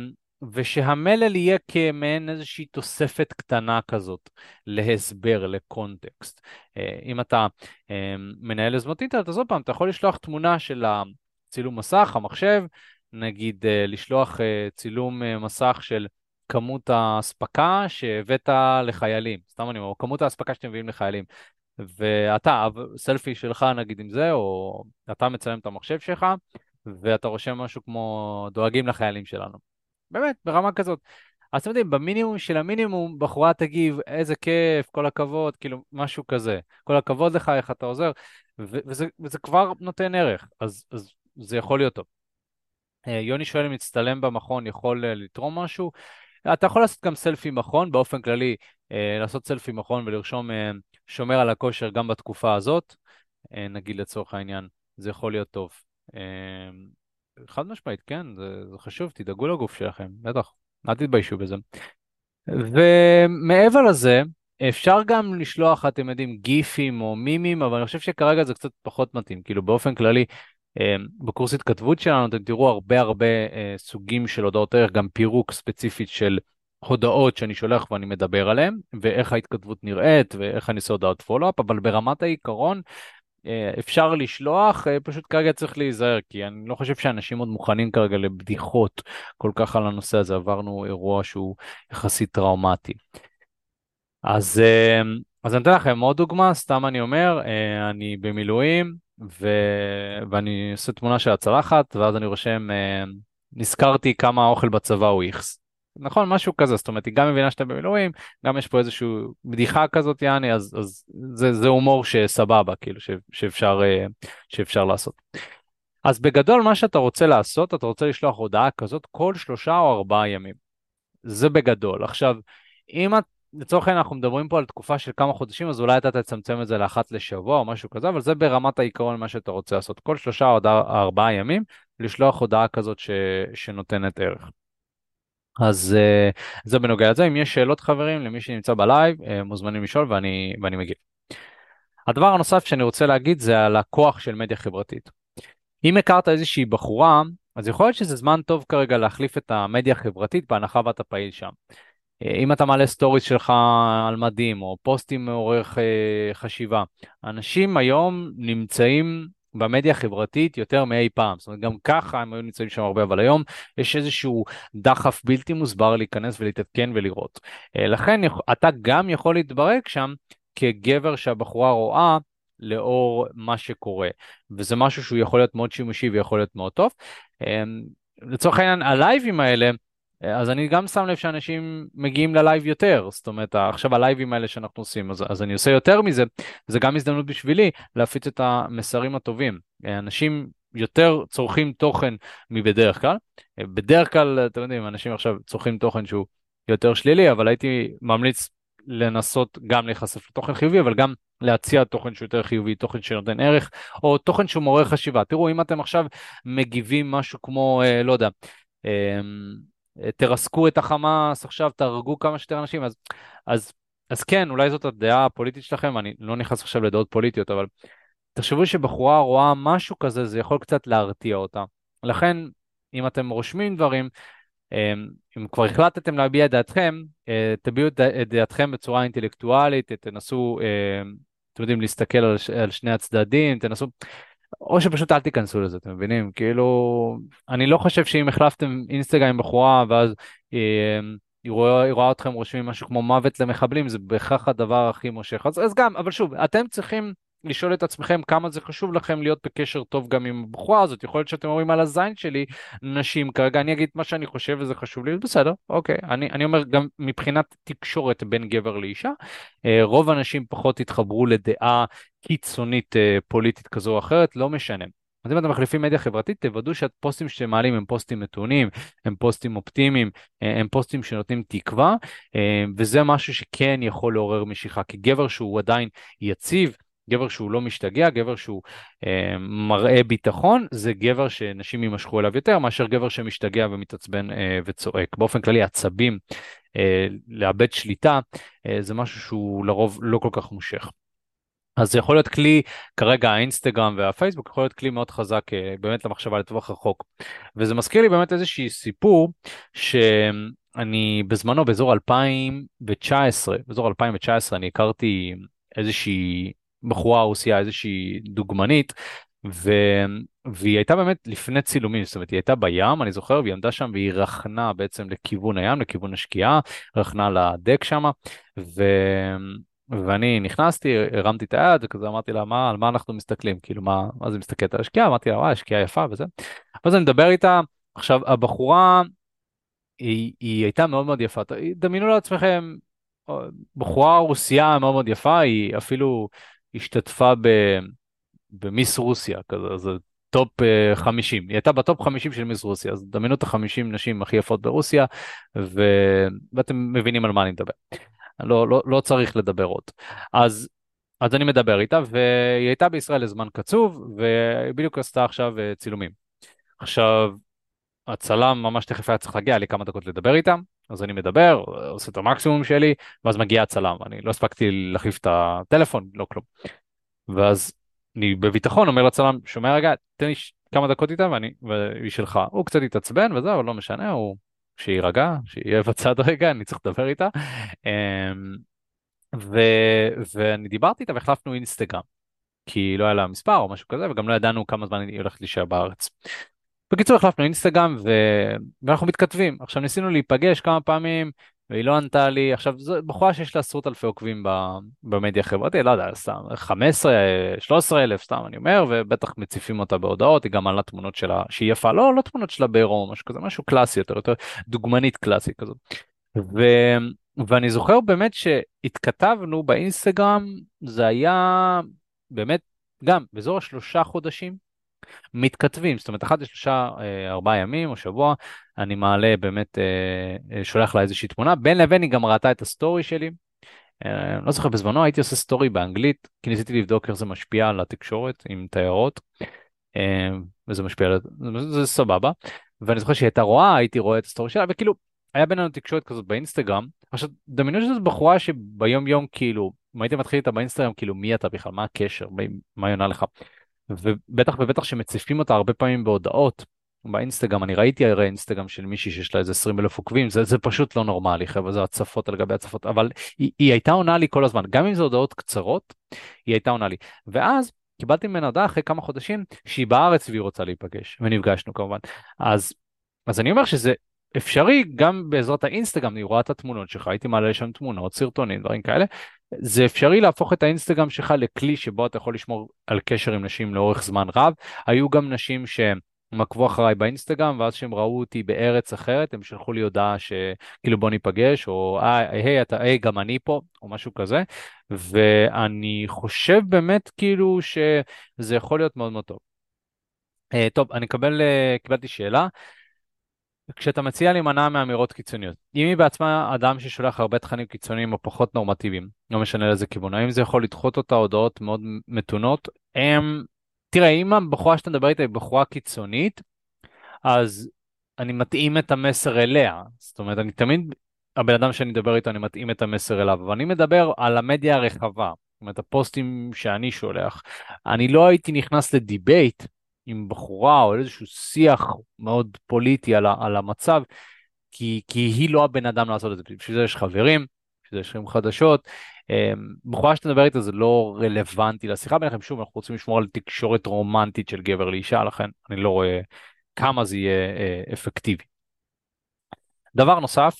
Speaker 1: ושהמלל יהיה כמעין איזושהי תוספת קטנה כזאת להסבר, לקונטקסט. אה, אם אתה אה, מנהל יוזמות אינטרנט, אז עוד פעם, אתה יכול לשלוח תמונה של הצילום מסך, המחשב, נגיד אה, לשלוח צילום מסך של כמות האספקה שהבאת לחיילים, סתם אני אומר, כמות האספקה שאתם מביאים לחיילים. ואתה, סלפי שלך נגיד עם זה, או אתה מצלם את המחשב שלך, ואתה רושם משהו כמו דואגים לחיילים שלנו. באמת, ברמה כזאת. אז אתם יודעים, במינימום של המינימום, בחורה תגיב, איזה כיף, כל הכבוד, כאילו, משהו כזה. כל הכבוד לך, איך אתה עוזר, וזה, וזה כבר נותן ערך, אז, אז זה יכול להיות טוב. אה, יוני שואל אם להצטלם במכון יכול אה, לתרום משהו. אתה יכול לעשות גם סלפי מכון, באופן כללי, אה, לעשות סלפי מכון ולרשום שומר על הכושר גם בתקופה הזאת, נגיד לצורך העניין, זה יכול להיות טוב. חד משמעית, כן, זה, זה חשוב, תדאגו לגוף שלכם, בטח, אל תתביישו בזה. ומעבר לזה, אפשר גם לשלוח, אתם יודעים, גיפים או מימים, אבל אני חושב שכרגע זה קצת פחות מתאים. כאילו באופן כללי, אה, בקורס התכתבות שלנו אתם תראו הרבה הרבה אה, סוגים של הודעות ערך, גם פירוק ספציפית של הודעות שאני שולח ואני מדבר עליהן, ואיך ההתכתבות נראית, ואיך אני עושה הודעות פולו-אפ, אבל ברמת העיקרון, אה, אפשר לשלוח, אה, פשוט כרגע צריך להיזהר, כי אני לא חושב שאנשים עוד מוכנים כרגע לבדיחות כל כך על הנושא הזה, עברנו אירוע שהוא יחסית טראומטי. אז, אה, אז אני אתן לכם עוד דוגמה, סתם אני אומר, אני במילואים, ו... ואני עושה תמונה של הצלחת, ואז אני רושם, נזכרתי כמה האוכל בצבא הוא איכס. נכון, משהו כזה, זאת אומרת, היא גם מבינה שאתה במילואים, גם יש פה איזושהי בדיחה כזאת, יעני, אז, אז זה, זה הומור שסבבה, כאילו, ש, שאפשר, אה, שאפשר לעשות. אז בגדול, מה שאתה רוצה לעשות, אתה רוצה לשלוח הודעה כזאת כל שלושה או ארבעה ימים. זה בגדול. עכשיו, אם את, לצורך העניין אנחנו מדברים פה על תקופה של כמה חודשים, אז אולי אתה תצמצם את זה לאחת לשבוע או משהו כזה, אבל זה ברמת העיקרון מה שאתה רוצה לעשות. כל שלושה או ארבעה ימים, לשלוח הודעה כזאת ש, שנותנת ערך. אז uh, זה בנוגע לזה, אם יש שאלות חברים למי שנמצא בלייב, uh, מוזמנים לשאול ואני, ואני מגיב. הדבר הנוסף שאני רוצה להגיד זה על הכוח של מדיה חברתית. אם הכרת איזושהי בחורה, אז יכול להיות שזה זמן טוב כרגע להחליף את המדיה החברתית בהנחה ואתה פעיל שם. אה, אם אתה מעלה סטוריס שלך על מדים או פוסטים מעוררי חשיבה, אנשים היום נמצאים במדיה החברתית יותר מאי פעם. זאת אומרת, גם ככה הם היו נמצאים שם הרבה, אבל היום יש איזשהו דחף בלתי מוסבר להיכנס ולהתעדכן ולראות. אה, לכן אתה גם יכול להתברג שם כגבר שהבחורה רואה לאור מה שקורה, וזה משהו שהוא יכול להיות מאוד שימושי ויכול להיות מאוד טוב. אה, לצורך העניין, הלייבים האלה, אז אני גם שם לב שאנשים מגיעים ללייב יותר, זאת אומרת עכשיו הלייבים האלה שאנחנו עושים, אז, אז אני עושה יותר מזה, זה גם הזדמנות בשבילי להפיץ את המסרים הטובים. אנשים יותר צורכים תוכן מבדרך כלל, בדרך כלל אתם יודעים, אנשים עכשיו צורכים תוכן שהוא יותר שלילי, אבל הייתי ממליץ לנסות גם להיחשף לתוכן חיובי, אבל גם להציע תוכן שהוא יותר חיובי, תוכן שנותן ערך, או תוכן שהוא מעורר חשיבה. תראו, אם אתם עכשיו מגיבים משהו כמו, אה, לא יודע, אה, תרסקו את החמאס, עכשיו תהרגו כמה שיותר אנשים, אז, אז, אז כן, אולי זאת הדעה הפוליטית שלכם, אני לא נכנס עכשיו לדעות פוליטיות, אבל תחשבו שבחורה רואה משהו כזה, זה יכול קצת להרתיע אותה. לכן, אם אתם רושמים דברים, אמ, אם כבר החלטתם להביע את דעתכם, אה, תביעו את דעתכם בצורה אינטלקטואלית, תנסו, אמ, אתם יודעים, להסתכל על שני הצדדים, תנסו... או שפשוט אל תיכנסו לזה, אתם מבינים? כאילו, אני לא חושב שאם החלפתם אינסטגרם עם בחורה ואז היא, אה, היא, רואה, היא רואה אתכם רושמים משהו כמו מוות למחבלים, זה בהכרח הדבר הכי מושך. אז, אז גם, אבל שוב, אתם צריכים לשאול את עצמכם כמה זה חשוב לכם להיות בקשר טוב גם עם הבחורה הזאת. יכול להיות שאתם אומרים על הזין שלי, נשים, כרגע אני אגיד מה שאני חושב וזה חשוב לי, בסדר, אוקיי. אני, אני אומר גם מבחינת תקשורת בין גבר לאישה, אה, רוב האנשים פחות התחברו לדעה קיצונית אה, פוליטית כזו או אחרת, לא משנה. אז אם אתם מחליפים מדיה חברתית, תוודאו שהפוסטים שאתם מעלים הם פוסטים מתונים, הם פוסטים אופטימיים, אה, הם פוסטים שנותנים תקווה, וזה משהו שכן יכול לעורר משיכה, כי גבר שהוא עדיין יציב, גבר שהוא לא משתגע, גבר שהוא אה, מראה ביטחון, זה גבר שנשים יימשכו אליו יותר מאשר גבר שמשתגע ומתעצבן אה, וצועק. באופן כללי עצבים, אה, לאבד שליטה, אה, זה משהו שהוא לרוב לא כל כך מושך. אז זה יכול להיות כלי, כרגע האינסטגרם והפייסבוק יכול להיות כלי מאוד חזק אה, באמת למחשבה לטווח רחוק. וזה מזכיר לי באמת איזשהי סיפור שאני בזמנו באזור 2019, באזור 2019 אני הכרתי איזושהי בחורה רוסיה, איזושהי דוגמנית, ו... והיא הייתה באמת לפני צילומים, זאת אומרת היא הייתה בים, אני זוכר, והיא עמדה שם והיא רכנה בעצם לכיוון הים, לכיוון השקיעה, רכנה לדק שם, ו... ואני נכנסתי, הרמתי את היד, וכזה אמרתי לה, מה, על מה אנחנו מסתכלים? כאילו, מה, מה זה מסתכלת על השקיעה? אמרתי לה, וואי, השקיעה יפה וזה. ואז אני מדבר איתה, עכשיו, הבחורה, היא, היא הייתה מאוד מאוד יפה. דמיינו לעצמכם, בחורה רוסייה מאוד מאוד יפה, היא אפילו השתתפה ב, במיס רוסיה, כזה, זה top 50. אה, היא הייתה ב top 50 של מיס רוסיה, אז דמיינו את ה-50 נשים הכי יפות ברוסיה, ו... ואתם מבינים על מה אני מדבר. לא, לא, לא צריך לדבר עוד. אז, אז אני מדבר איתה, והיא הייתה בישראל לזמן קצוב, והיא בדיוק עשתה עכשיו אה, צילומים. עכשיו, הצלם ממש תכף היה צריך להגיע, לי כמה דקות לדבר איתם, אז אני מדבר, עושה את המקסימום שלי, ואז מגיע הצלם. אני לא הספקתי להחליף את הטלפון, לא כלום. ואז אני בביטחון אומר לצלם, שומע רגע, תן לי כמה דקות איתה ואני, והיא שלך. הוא קצת התעצבן וזה, אבל לא משנה, הוא שיירגע, שיהיה בצד רגע, אני צריך לדבר איתה. אמ, ו... ואני דיברתי איתה והחלפנו אינסטגרם, כי לא היה לה מספר או משהו כזה, וגם לא ידענו כמה זמן היא הולכת להישאר בארץ. בקיצור החלפנו אינסטגרם ו... ואנחנו מתכתבים. עכשיו ניסינו להיפגש כמה פעמים, והיא לא ענתה לי. עכשיו, זו בחורה שיש לה עשרות אלפי עוקבים במדיה החברתית, לא יודע, סתם 15, 13 אלף, סתם אני אומר, ובטח מציפים אותה בהודעות, היא גם מעלה תמונות שלה שהיא יפה, לא, לא תמונות שלה בעירום משהו כזה, משהו קלאסי יותר, יותר דוגמנית קלאסית כזאת. ו... ואני זוכר באמת שהתכתבנו באינסטגרם, זה היה באמת גם באזור השלושה חודשים, מתכתבים, זאת אומרת אחת לשלושה אה, ארבעה ימים או שבוע, אני מעלה באמת, אה, אה, שולח לה איזושהי תמונה, בין לבין היא גם ראתה את הסטורי שלי. לא זוכר, בזמנו הייתי עושה סטורי באנגלית, כי ניסיתי לבדוק איך זה משפיע על התקשורת עם תיירות, וזה משפיע, על זה, סבבה. ואני זוכר שהיא הייתה רואה, הייתי רואה את הסטורי שלה, וכאילו, היה בינינו תקשורת כזאת באינסטגרם. עכשיו, דמיינו שזו בחורה שביום יום, כאילו, אם הייתי מתחיל איתה באינסטגרם, כאילו, מי אתה בכלל, מה הקשר, מה היא עונה לך. ובטח ובטח שמציפים אותה הרבה פעמים בהודעות באינסטגרם, אני ראיתי הרי אינסטגרם של מישהי שיש לה איזה 20 אלף עוקבים, זה, זה פשוט לא נורמלי חבר'ה, זה הצפות על גבי הצפות, אבל היא, היא הייתה עונה לי כל הזמן, גם אם זה הודעות קצרות, היא הייתה עונה לי. ואז קיבלתי ממנה הודעה אחרי כמה חודשים שהיא בארץ והיא רוצה להיפגש, ונפגשנו כמובן. אז, אז אני אומר שזה אפשרי גם בעזרת האינסטגרם, אני רואה את התמונות שלך, הייתי מעלה לשם תמונות, סרטונים, דברים כאלה. זה אפשרי להפוך את האינסטגרם שלך לכלי שבו אתה יכול לשמור על קשר עם נשים לאורך זמן רב. היו גם נשים שהם עקבו אחריי באינסטגרם, ואז שהם ראו אותי בארץ אחרת, הם שלחו לי הודעה שכאילו בוא ניפגש, או היי, אתה, היי, גם אני פה, או משהו כזה. ואני חושב באמת כאילו שזה יכול להיות מאוד מאוד טוב. Uh, טוב, אני קבל, uh, קיבלתי שאלה. כשאתה מציע להימנע מאמירות קיצוניות, אם היא בעצמה אדם ששולח הרבה תכנים קיצוניים או פחות נורמטיביים, לא משנה לאיזה כיוון, האם זה יכול לדחות אותה הודעות מאוד מתונות? הם... תראה, אם הבחורה שאתה מדבר איתה היא בחורה קיצונית, אז אני מתאים את המסר אליה. זאת אומרת, אני תמיד, הבן אדם שאני מדבר איתו, אני מתאים את המסר אליו, אבל אני מדבר על המדיה הרחבה, זאת אומרת, הפוסטים שאני שולח. אני לא הייתי נכנס לדיבייט עם בחורה או איזשהו שיח מאוד פוליטי על, על המצב, כי, כי היא לא הבן אדם לעשות את זה, בשביל זה יש חברים, בשביל זה יש חיים חדשות. אמ, בחורה שאתה מדבר איתה זה לא רלוונטי לשיחה ביניכם, שוב אנחנו רוצים לשמור על תקשורת רומנטית של גבר לאישה, לכן אני לא רואה כמה זה יהיה אה, אפקטיבי. דבר נוסף,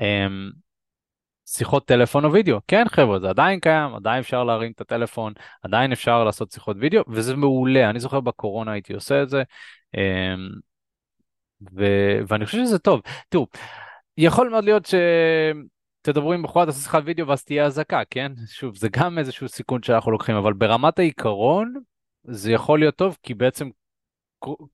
Speaker 1: אמ, שיחות טלפון או וידאו. כן חבר'ה, זה עדיין קיים, עדיין אפשר להרים את הטלפון, עדיין אפשר לעשות שיחות וידאו, וזה מעולה. אני זוכר בקורונה הייתי עושה את זה, אמ, ו... ואני חושב שזה טוב. תראו, יכול מאוד להיות ש... תדברו עם בחורה, תעשו שיחת וידאו ואז תהיה אזעקה, כן? שוב, זה גם איזשהו סיכון שאנחנו לוקחים, אבל ברמת העיקרון, זה יכול להיות טוב, כי בעצם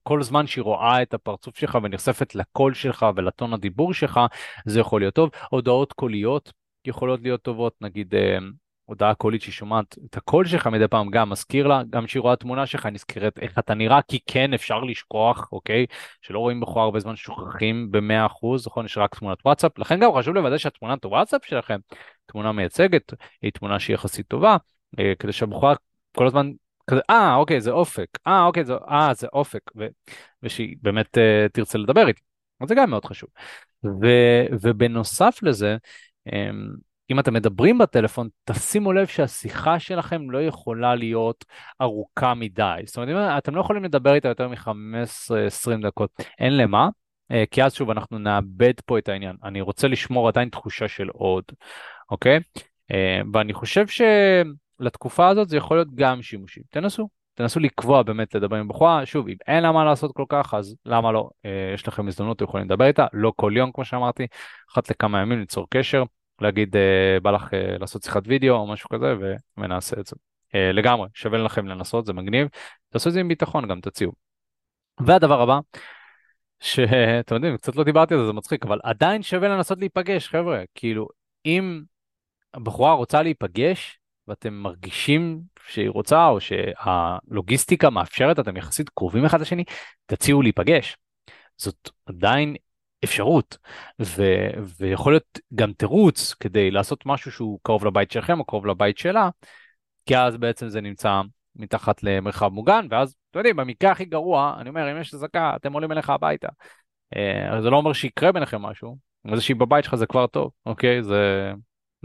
Speaker 1: כל זמן שהיא רואה את הפרצוף שלך ונחשפת לקול שלך ולטון הדיבור שלך, זה יכול להיות טוב. הודעות קוליות יכולות להיות טובות, נגיד אה, הודעה קולית שהיא שומעת את הקול שלך מדי פעם, גם מזכיר לה, גם כשהיא רואה תמונה שלך, נזכרת איך אתה נראה, כי כן אפשר לשכוח, אוקיי? שלא רואים בכל הרבה זמן שוכחים ב-100%, נכון? יש רק תמונת וואטסאפ, לכן גם חשוב לוודא שהתמונת וואטסאפ שלכם, תמונה מייצגת, היא תמונה שהיא יחסית טובה, אה, כדי שהבחורה כל הזמן אה, אוקיי, זה אופק, אה, אוקיי, זה, אה, זה אופק, ו, ושהיא באמת uh, תרצה לדבר איתי. אז זה גם מאוד חשוב. ו, ובנוסף לזה, אם אתם מדברים בטלפון, תשימו לב שהשיחה שלכם לא יכולה להיות ארוכה מדי. זאת אומרת, אתם לא יכולים לדבר איתה יותר מ-15-20 דקות. אין למה, אה, כי אז שוב אנחנו נאבד פה את העניין. אני רוצה לשמור עדיין תחושה של עוד, אוקיי? אה, ואני חושב שלתקופה הזאת זה יכול להיות גם שימושי. תנסו, תנסו לקבוע באמת לדבר עם בחורה, שוב, אם אין לה מה לעשות כל כך, אז למה לא? אה, יש לכם הזדמנות, אתם יכולים לדבר איתה, לא כל יום כמו שאמרתי, אחת לכמה ימים ליצור קשר. להגיד אה, בא לך אה, לעשות שיחת וידאו או משהו כזה ונעשה את זה. אה, לגמרי, שווה לכם לנסות, זה מגניב. תעשו את זה עם ביטחון, גם תציעו. והדבר הבא, שאתם <laughs> יודעים, קצת לא דיברתי על זה, זה מצחיק, אבל עדיין שווה לנסות להיפגש, חבר'ה. כאילו, אם הבחורה רוצה להיפגש, ואתם מרגישים שהיא רוצה, או שהלוגיסטיקה מאפשרת, אתם יחסית קרובים אחד לשני, תציעו להיפגש. זאת עדיין אפשרות, ו, ויכול להיות גם תירוץ כדי לעשות משהו שהוא קרוב לבית שלכם או קרוב לבית שלה, כי אז בעצם זה נמצא מתחת למרחב מוגן, ואז, אתם יודעים, במקרה הכי גרוע, אני אומר, אם יש אזעקה, אתם עולים אליך הביתה. אה, זה לא אומר שיקרה ביניכם משהו, זה שהיא בבית שלך זה כבר טוב, אוקיי? זה,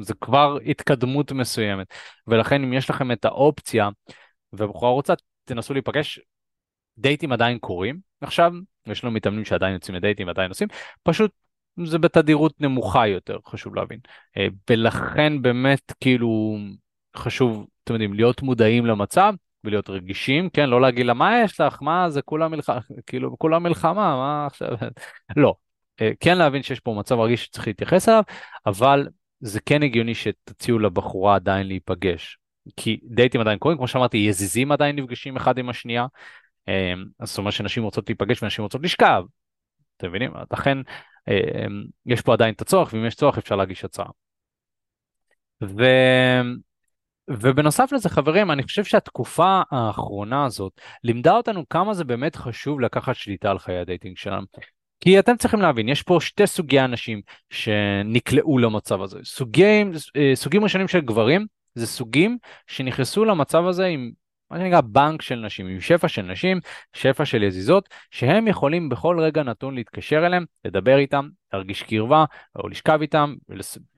Speaker 1: זה כבר התקדמות מסוימת. ולכן אם יש לכם את האופציה, ובחורה רוצה, תנסו להיפגש, דייטים עדיין קורים עכשיו, יש לנו מתאמנים שעדיין יוצאים לדייטים ועדיין עושים, פשוט זה בתדירות נמוכה יותר, חשוב להבין. אה, ולכן באמת כאילו חשוב, אתם יודעים, להיות מודעים למצב ולהיות רגישים, כן, לא להגיד לה מה יש לך, מה זה? כולה מלחמה, <laughs> כאילו כולה מלחמה, מה עכשיו, <laughs> לא. אה, כן להבין שיש פה מצב רגיש שצריך להתייחס אליו, אבל זה כן הגיוני שתציעו לבחורה עדיין להיפגש. כי דייטים עדיין קורים, כמו שאמרתי, יזיזים עדיין נפגשים אחד עם השנייה, אמ, אז זאת אומרת שנשים רוצות להיפגש ונשים רוצות לשכב. אתם מבינים? לכן אמ, יש פה עדיין את הצורך, ואם יש צורך אפשר להגיש הצעה. ו... ובנוסף לזה חברים אני חושב שהתקופה האחרונה הזאת לימדה אותנו כמה זה באמת חשוב לקחת שליטה על חיי הדייטינג שלנו. כי אתם צריכים להבין יש פה שתי סוגי אנשים שנקלעו למצב הזה סוגים אה, סוגים ראשונים של גברים זה סוגים שנכנסו למצב הזה עם מה שנקרא בנק של נשים, עם שפע של נשים, שפע של יזיזות, שהם יכולים בכל רגע נתון להתקשר אליהם, לדבר איתם, להרגיש קרבה, או לשכב איתם,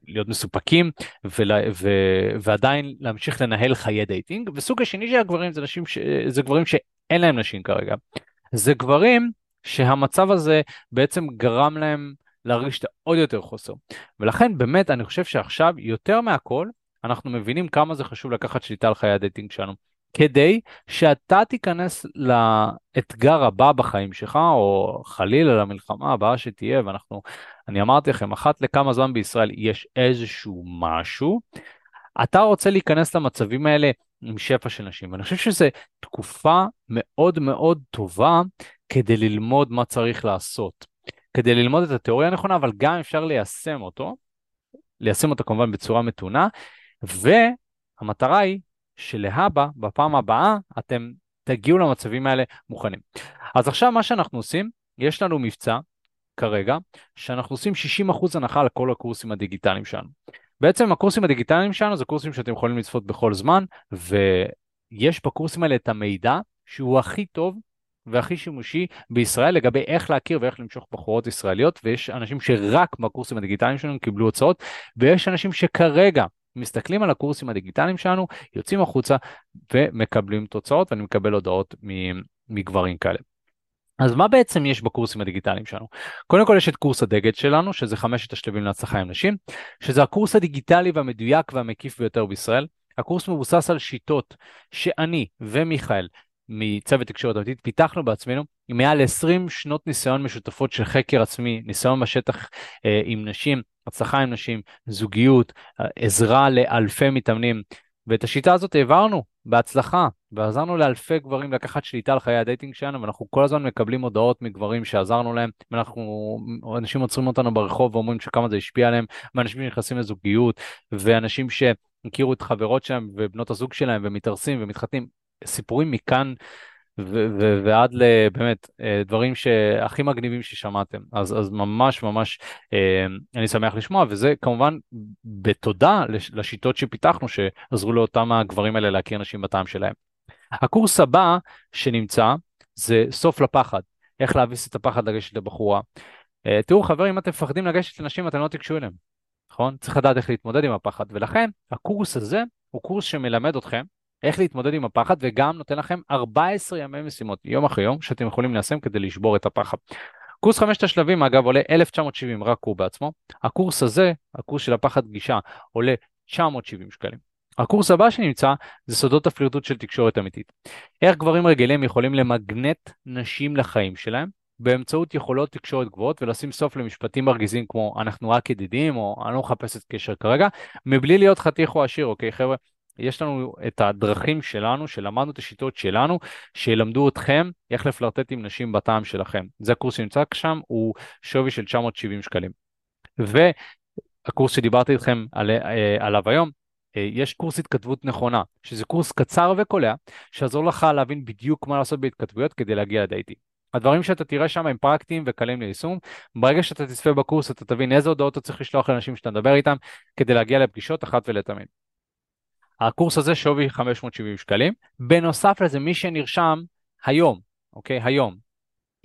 Speaker 1: להיות מסופקים, ול, ו, ועדיין להמשיך לנהל חיי דייטינג. וסוג השני של הגברים זה, נשים ש, זה גברים שאין להם נשים כרגע. זה גברים שהמצב הזה בעצם גרם להם להרגיש עוד יותר חוסר. ולכן באמת אני חושב שעכשיו יותר מהכל אנחנו מבינים כמה זה חשוב לקחת שליטה על חיי הדייטינג שלנו. כדי שאתה תיכנס לאתגר הבא בחיים שלך, או חלילה למלחמה הבאה שתהיה, ואנחנו, אני אמרתי לכם, אחת לכמה זמן בישראל יש איזשהו משהו, אתה רוצה להיכנס למצבים האלה עם שפע של נשים, ואני חושב שזו תקופה מאוד מאוד טובה כדי ללמוד מה צריך לעשות. כדי ללמוד את התיאוריה הנכונה, אבל גם אפשר ליישם אותו, ליישם אותו כמובן בצורה מתונה, והמטרה היא שלהבא, בפעם הבאה, אתם תגיעו למצבים האלה מוכנים. אז עכשיו מה שאנחנו עושים, יש לנו מבצע כרגע, שאנחנו עושים 60% הנחה על כל הקורסים הדיגיטליים שלנו. בעצם הקורסים הדיגיטליים שלנו זה קורסים שאתם יכולים לצפות בכל זמן, ויש בקורסים האלה את המידע שהוא הכי טוב והכי שימושי בישראל לגבי איך להכיר ואיך למשוך בחורות ישראליות, ויש אנשים שרק בקורסים הדיגיטליים שלנו קיבלו הוצאות, ויש אנשים שכרגע מסתכלים על הקורסים הדיגיטליים שלנו, יוצאים החוצה ומקבלים תוצאות, ואני מקבל הודעות מגברים כאלה. אז מה בעצם יש בקורסים הדיגיטליים שלנו? קודם כל יש את קורס הדגל שלנו, שזה חמשת השלבים להצלחה עם נשים, שזה הקורס הדיגיטלי והמדויק והמקיף ביותר בישראל. הקורס מבוסס על שיטות שאני ומיכאל מצוות תקשורת אמיתית פיתחנו בעצמנו עם מעל 20 שנות ניסיון משותפות של חקר עצמי, ניסיון בשטח אה, עם נשים, הצלחה עם נשים, זוגיות, עזרה לאלפי מתאמנים, ואת השיטה הזאת העברנו בהצלחה ועזרנו לאלפי גברים לקחת שליטה על חיי הדייטינג שלנו, ואנחנו כל הזמן מקבלים הודעות מגברים שעזרנו להם, ואנחנו, אנשים עוצרים אותנו ברחוב ואומרים שכמה זה השפיע עליהם, ואנשים שנכנסים לזוגיות, ואנשים שהכירו את חברות שלהם ובנות הזוג שלהם ומתארסים ומתחתנים, סיפורים מכאן ו- ו- ועד לבאמת אה, דברים שהכי מגניבים ששמעתם. אז, אז ממש ממש אה, אני שמח לשמוע, וזה כמובן בתודה לשיטות שפיתחנו שעזרו לאותם הגברים האלה להכיר נשים בטעם שלהם. הקורס הבא שנמצא זה סוף לפחד, איך להביס את הפחד לגשת לבחורה. אה, תראו חברים, אם אתם מפחדים לגשת לנשים אתם לא תיגשו אליהם, נכון? צריך לדעת איך להתמודד עם הפחד, ולכן הקורס הזה הוא קורס שמלמד אתכם איך להתמודד עם הפחד, וגם נותן לכם 14 ימי משימות, יום אחרי יום, שאתם יכולים ליישם כדי לשבור את הפחד. קורס חמשת השלבים, אגב, עולה 1,970, רק הוא בעצמו. הקורס הזה, הקורס של הפחד גישה, עולה 970 שקלים. הקורס הבא שנמצא זה סודות הפלירטוט של תקשורת אמיתית. איך גברים רגילים יכולים למגנט נשים לחיים שלהם באמצעות יכולות תקשורת גבוהות ולשים סוף למשפטים מרגיזים כמו אנחנו רק ידידים או אני לא מחפש את קשר כרגע, מבלי להיות חתיך או עשיר, אוקיי חבר'ה? יש לנו את הדרכים שלנו, שלמדנו את השיטות שלנו, שילמדו אתכם איך לפלרטט עם נשים בטעם שלכם. זה הקורס שנמצא שם, הוא שווי של 970 שקלים. והקורס שדיברתי איתכם על, אה, עליו היום, אה, יש קורס התכתבות נכונה, שזה קורס קצר וקולע, שיעזור לך להבין בדיוק מה לעשות בהתכתבויות כדי להגיע לדייטים. הדברים שאתה תראה שם הם פרקטיים וקלים ליישום. ברגע שאתה תצפה בקורס אתה תבין איזה הודעות אתה צריך לשלוח לאנשים שאתה מדבר איתם כדי להגיע לפגישות אחת ולתמיד. הקורס הזה שווי 570 שקלים. בנוסף לזה, מי שנרשם היום, אוקיי, היום,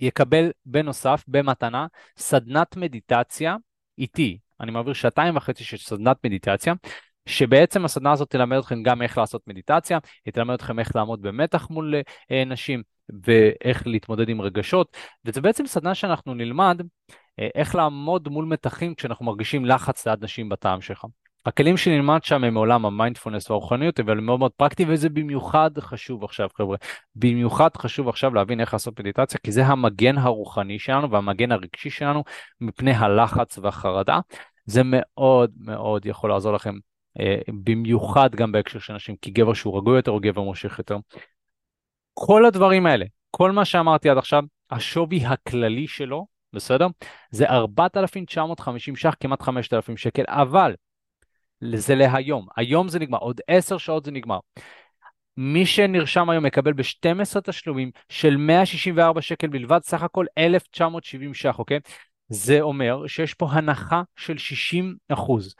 Speaker 1: יקבל בנוסף, במתנה, סדנת מדיטציה איתי. אני מעביר שעתיים וחצי של סדנת מדיטציה, שבעצם הסדנה הזאת תלמד אתכם גם איך לעשות מדיטציה, היא תלמד אתכם איך לעמוד במתח מול אה, נשים ואיך להתמודד עם רגשות, וזה בעצם סדנה שאנחנו נלמד אה, איך לעמוד מול מתחים כשאנחנו מרגישים לחץ ליד נשים בטעם שלך. הכלים שנלמד שם הם מעולם המיינדפולנס והרוחניות, אבל מאוד מאוד פרקטיים, וזה במיוחד חשוב עכשיו, חבר'ה. במיוחד חשוב עכשיו להבין איך לעשות מדיטציה, כי זה המגן הרוחני שלנו והמגן הרגשי שלנו מפני הלחץ והחרדה. זה מאוד מאוד יכול לעזור לכם, אה, במיוחד גם בהקשר של נשים, כי גבר שהוא רגוע יותר או גבר מושך יותר. כל הדברים האלה, כל מה שאמרתי עד עכשיו, השווי הכללי שלו, בסדר? זה 4,950 ש"ח, כמעט 5,000 שקל, אבל זה להיום. היום זה נגמר, עוד עשר שעות זה נגמר. מי שנרשם היום מקבל ב-12 תשלומים של 164 שקל בלבד, סך הכל 1,970 ש"ח, אוקיי? זה אומר שיש פה הנחה של 60 אחוז.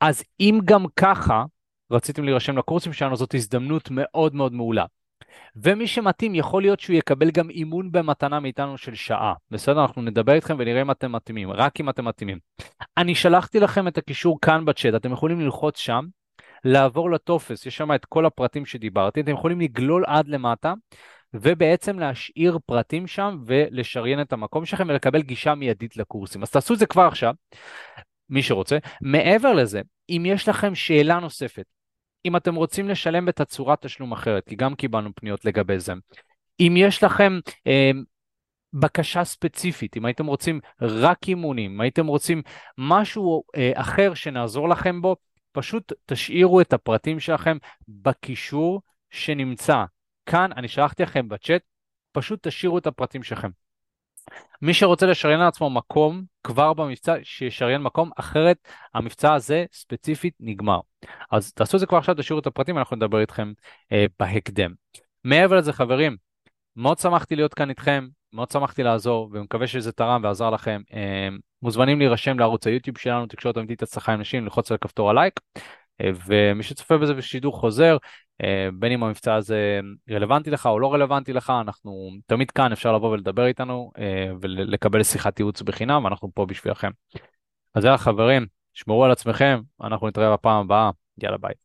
Speaker 1: אז אם גם ככה רציתם להירשם לקורסים שלנו, זאת הזדמנות מאוד מאוד מעולה. ומי שמתאים, יכול להיות שהוא יקבל גם אימון במתנה מאיתנו של שעה. בסדר? אנחנו נדבר איתכם ונראה אם אתם מתאימים, רק אם אתם מתאימים. אני שלחתי לכם את הקישור כאן בצ'אט, אתם יכולים ללחוץ שם, לעבור לטופס, יש שם את כל הפרטים שדיברתי, אתם יכולים לגלול עד למטה. ובעצם להשאיר פרטים שם ולשריין את המקום שלכם ולקבל גישה מיידית לקורסים. אז תעשו את זה כבר עכשיו, מי שרוצה. מעבר לזה, אם יש לכם שאלה נוספת, אם אתם רוצים לשלם בתצורת תשלום אחרת, כי גם קיבלנו פניות לגבי זה. אם יש לכם אה, בקשה ספציפית, אם הייתם רוצים רק אימונים, אם הייתם רוצים משהו אה, אחר שנעזור לכם בו, פשוט תשאירו את הפרטים שלכם בקישור שנמצא כאן, אני שלחתי לכם בצ'אט, פשוט תשאירו את הפרטים שלכם. מי שרוצה לשריין לעצמו מקום כבר במבצע, שישריין מקום, אחרת המבצע הזה ספציפית נגמר. אז תעשו את זה כבר עכשיו, תשאירו את הפרטים, אנחנו נדבר איתכם אה, בהקדם. מעבר לזה חברים, מאוד שמחתי להיות כאן איתכם, מאוד שמחתי לעזור, ומקווה שזה תרם ועזר לכם. אה, מוזמנים להירשם לערוץ היוטיוב שלנו, תקשורת אמיתית הצלחה עם נשים, ללחוץ על כפתור הלייק. אה, ומי שצופה בזה בשידור חוזר, בין אם המבצע הזה רלוונטי לך או לא רלוונטי לך, אנחנו תמיד כאן, אפשר לבוא ולדבר איתנו אה, ולקבל שיחת ייעוץ בחינם, ואנחנו פה בשבילכם. אז יאללה חברים, שמרו על עצמכם, אנחנו נתראה בפעם הבאה, יאללה ביי.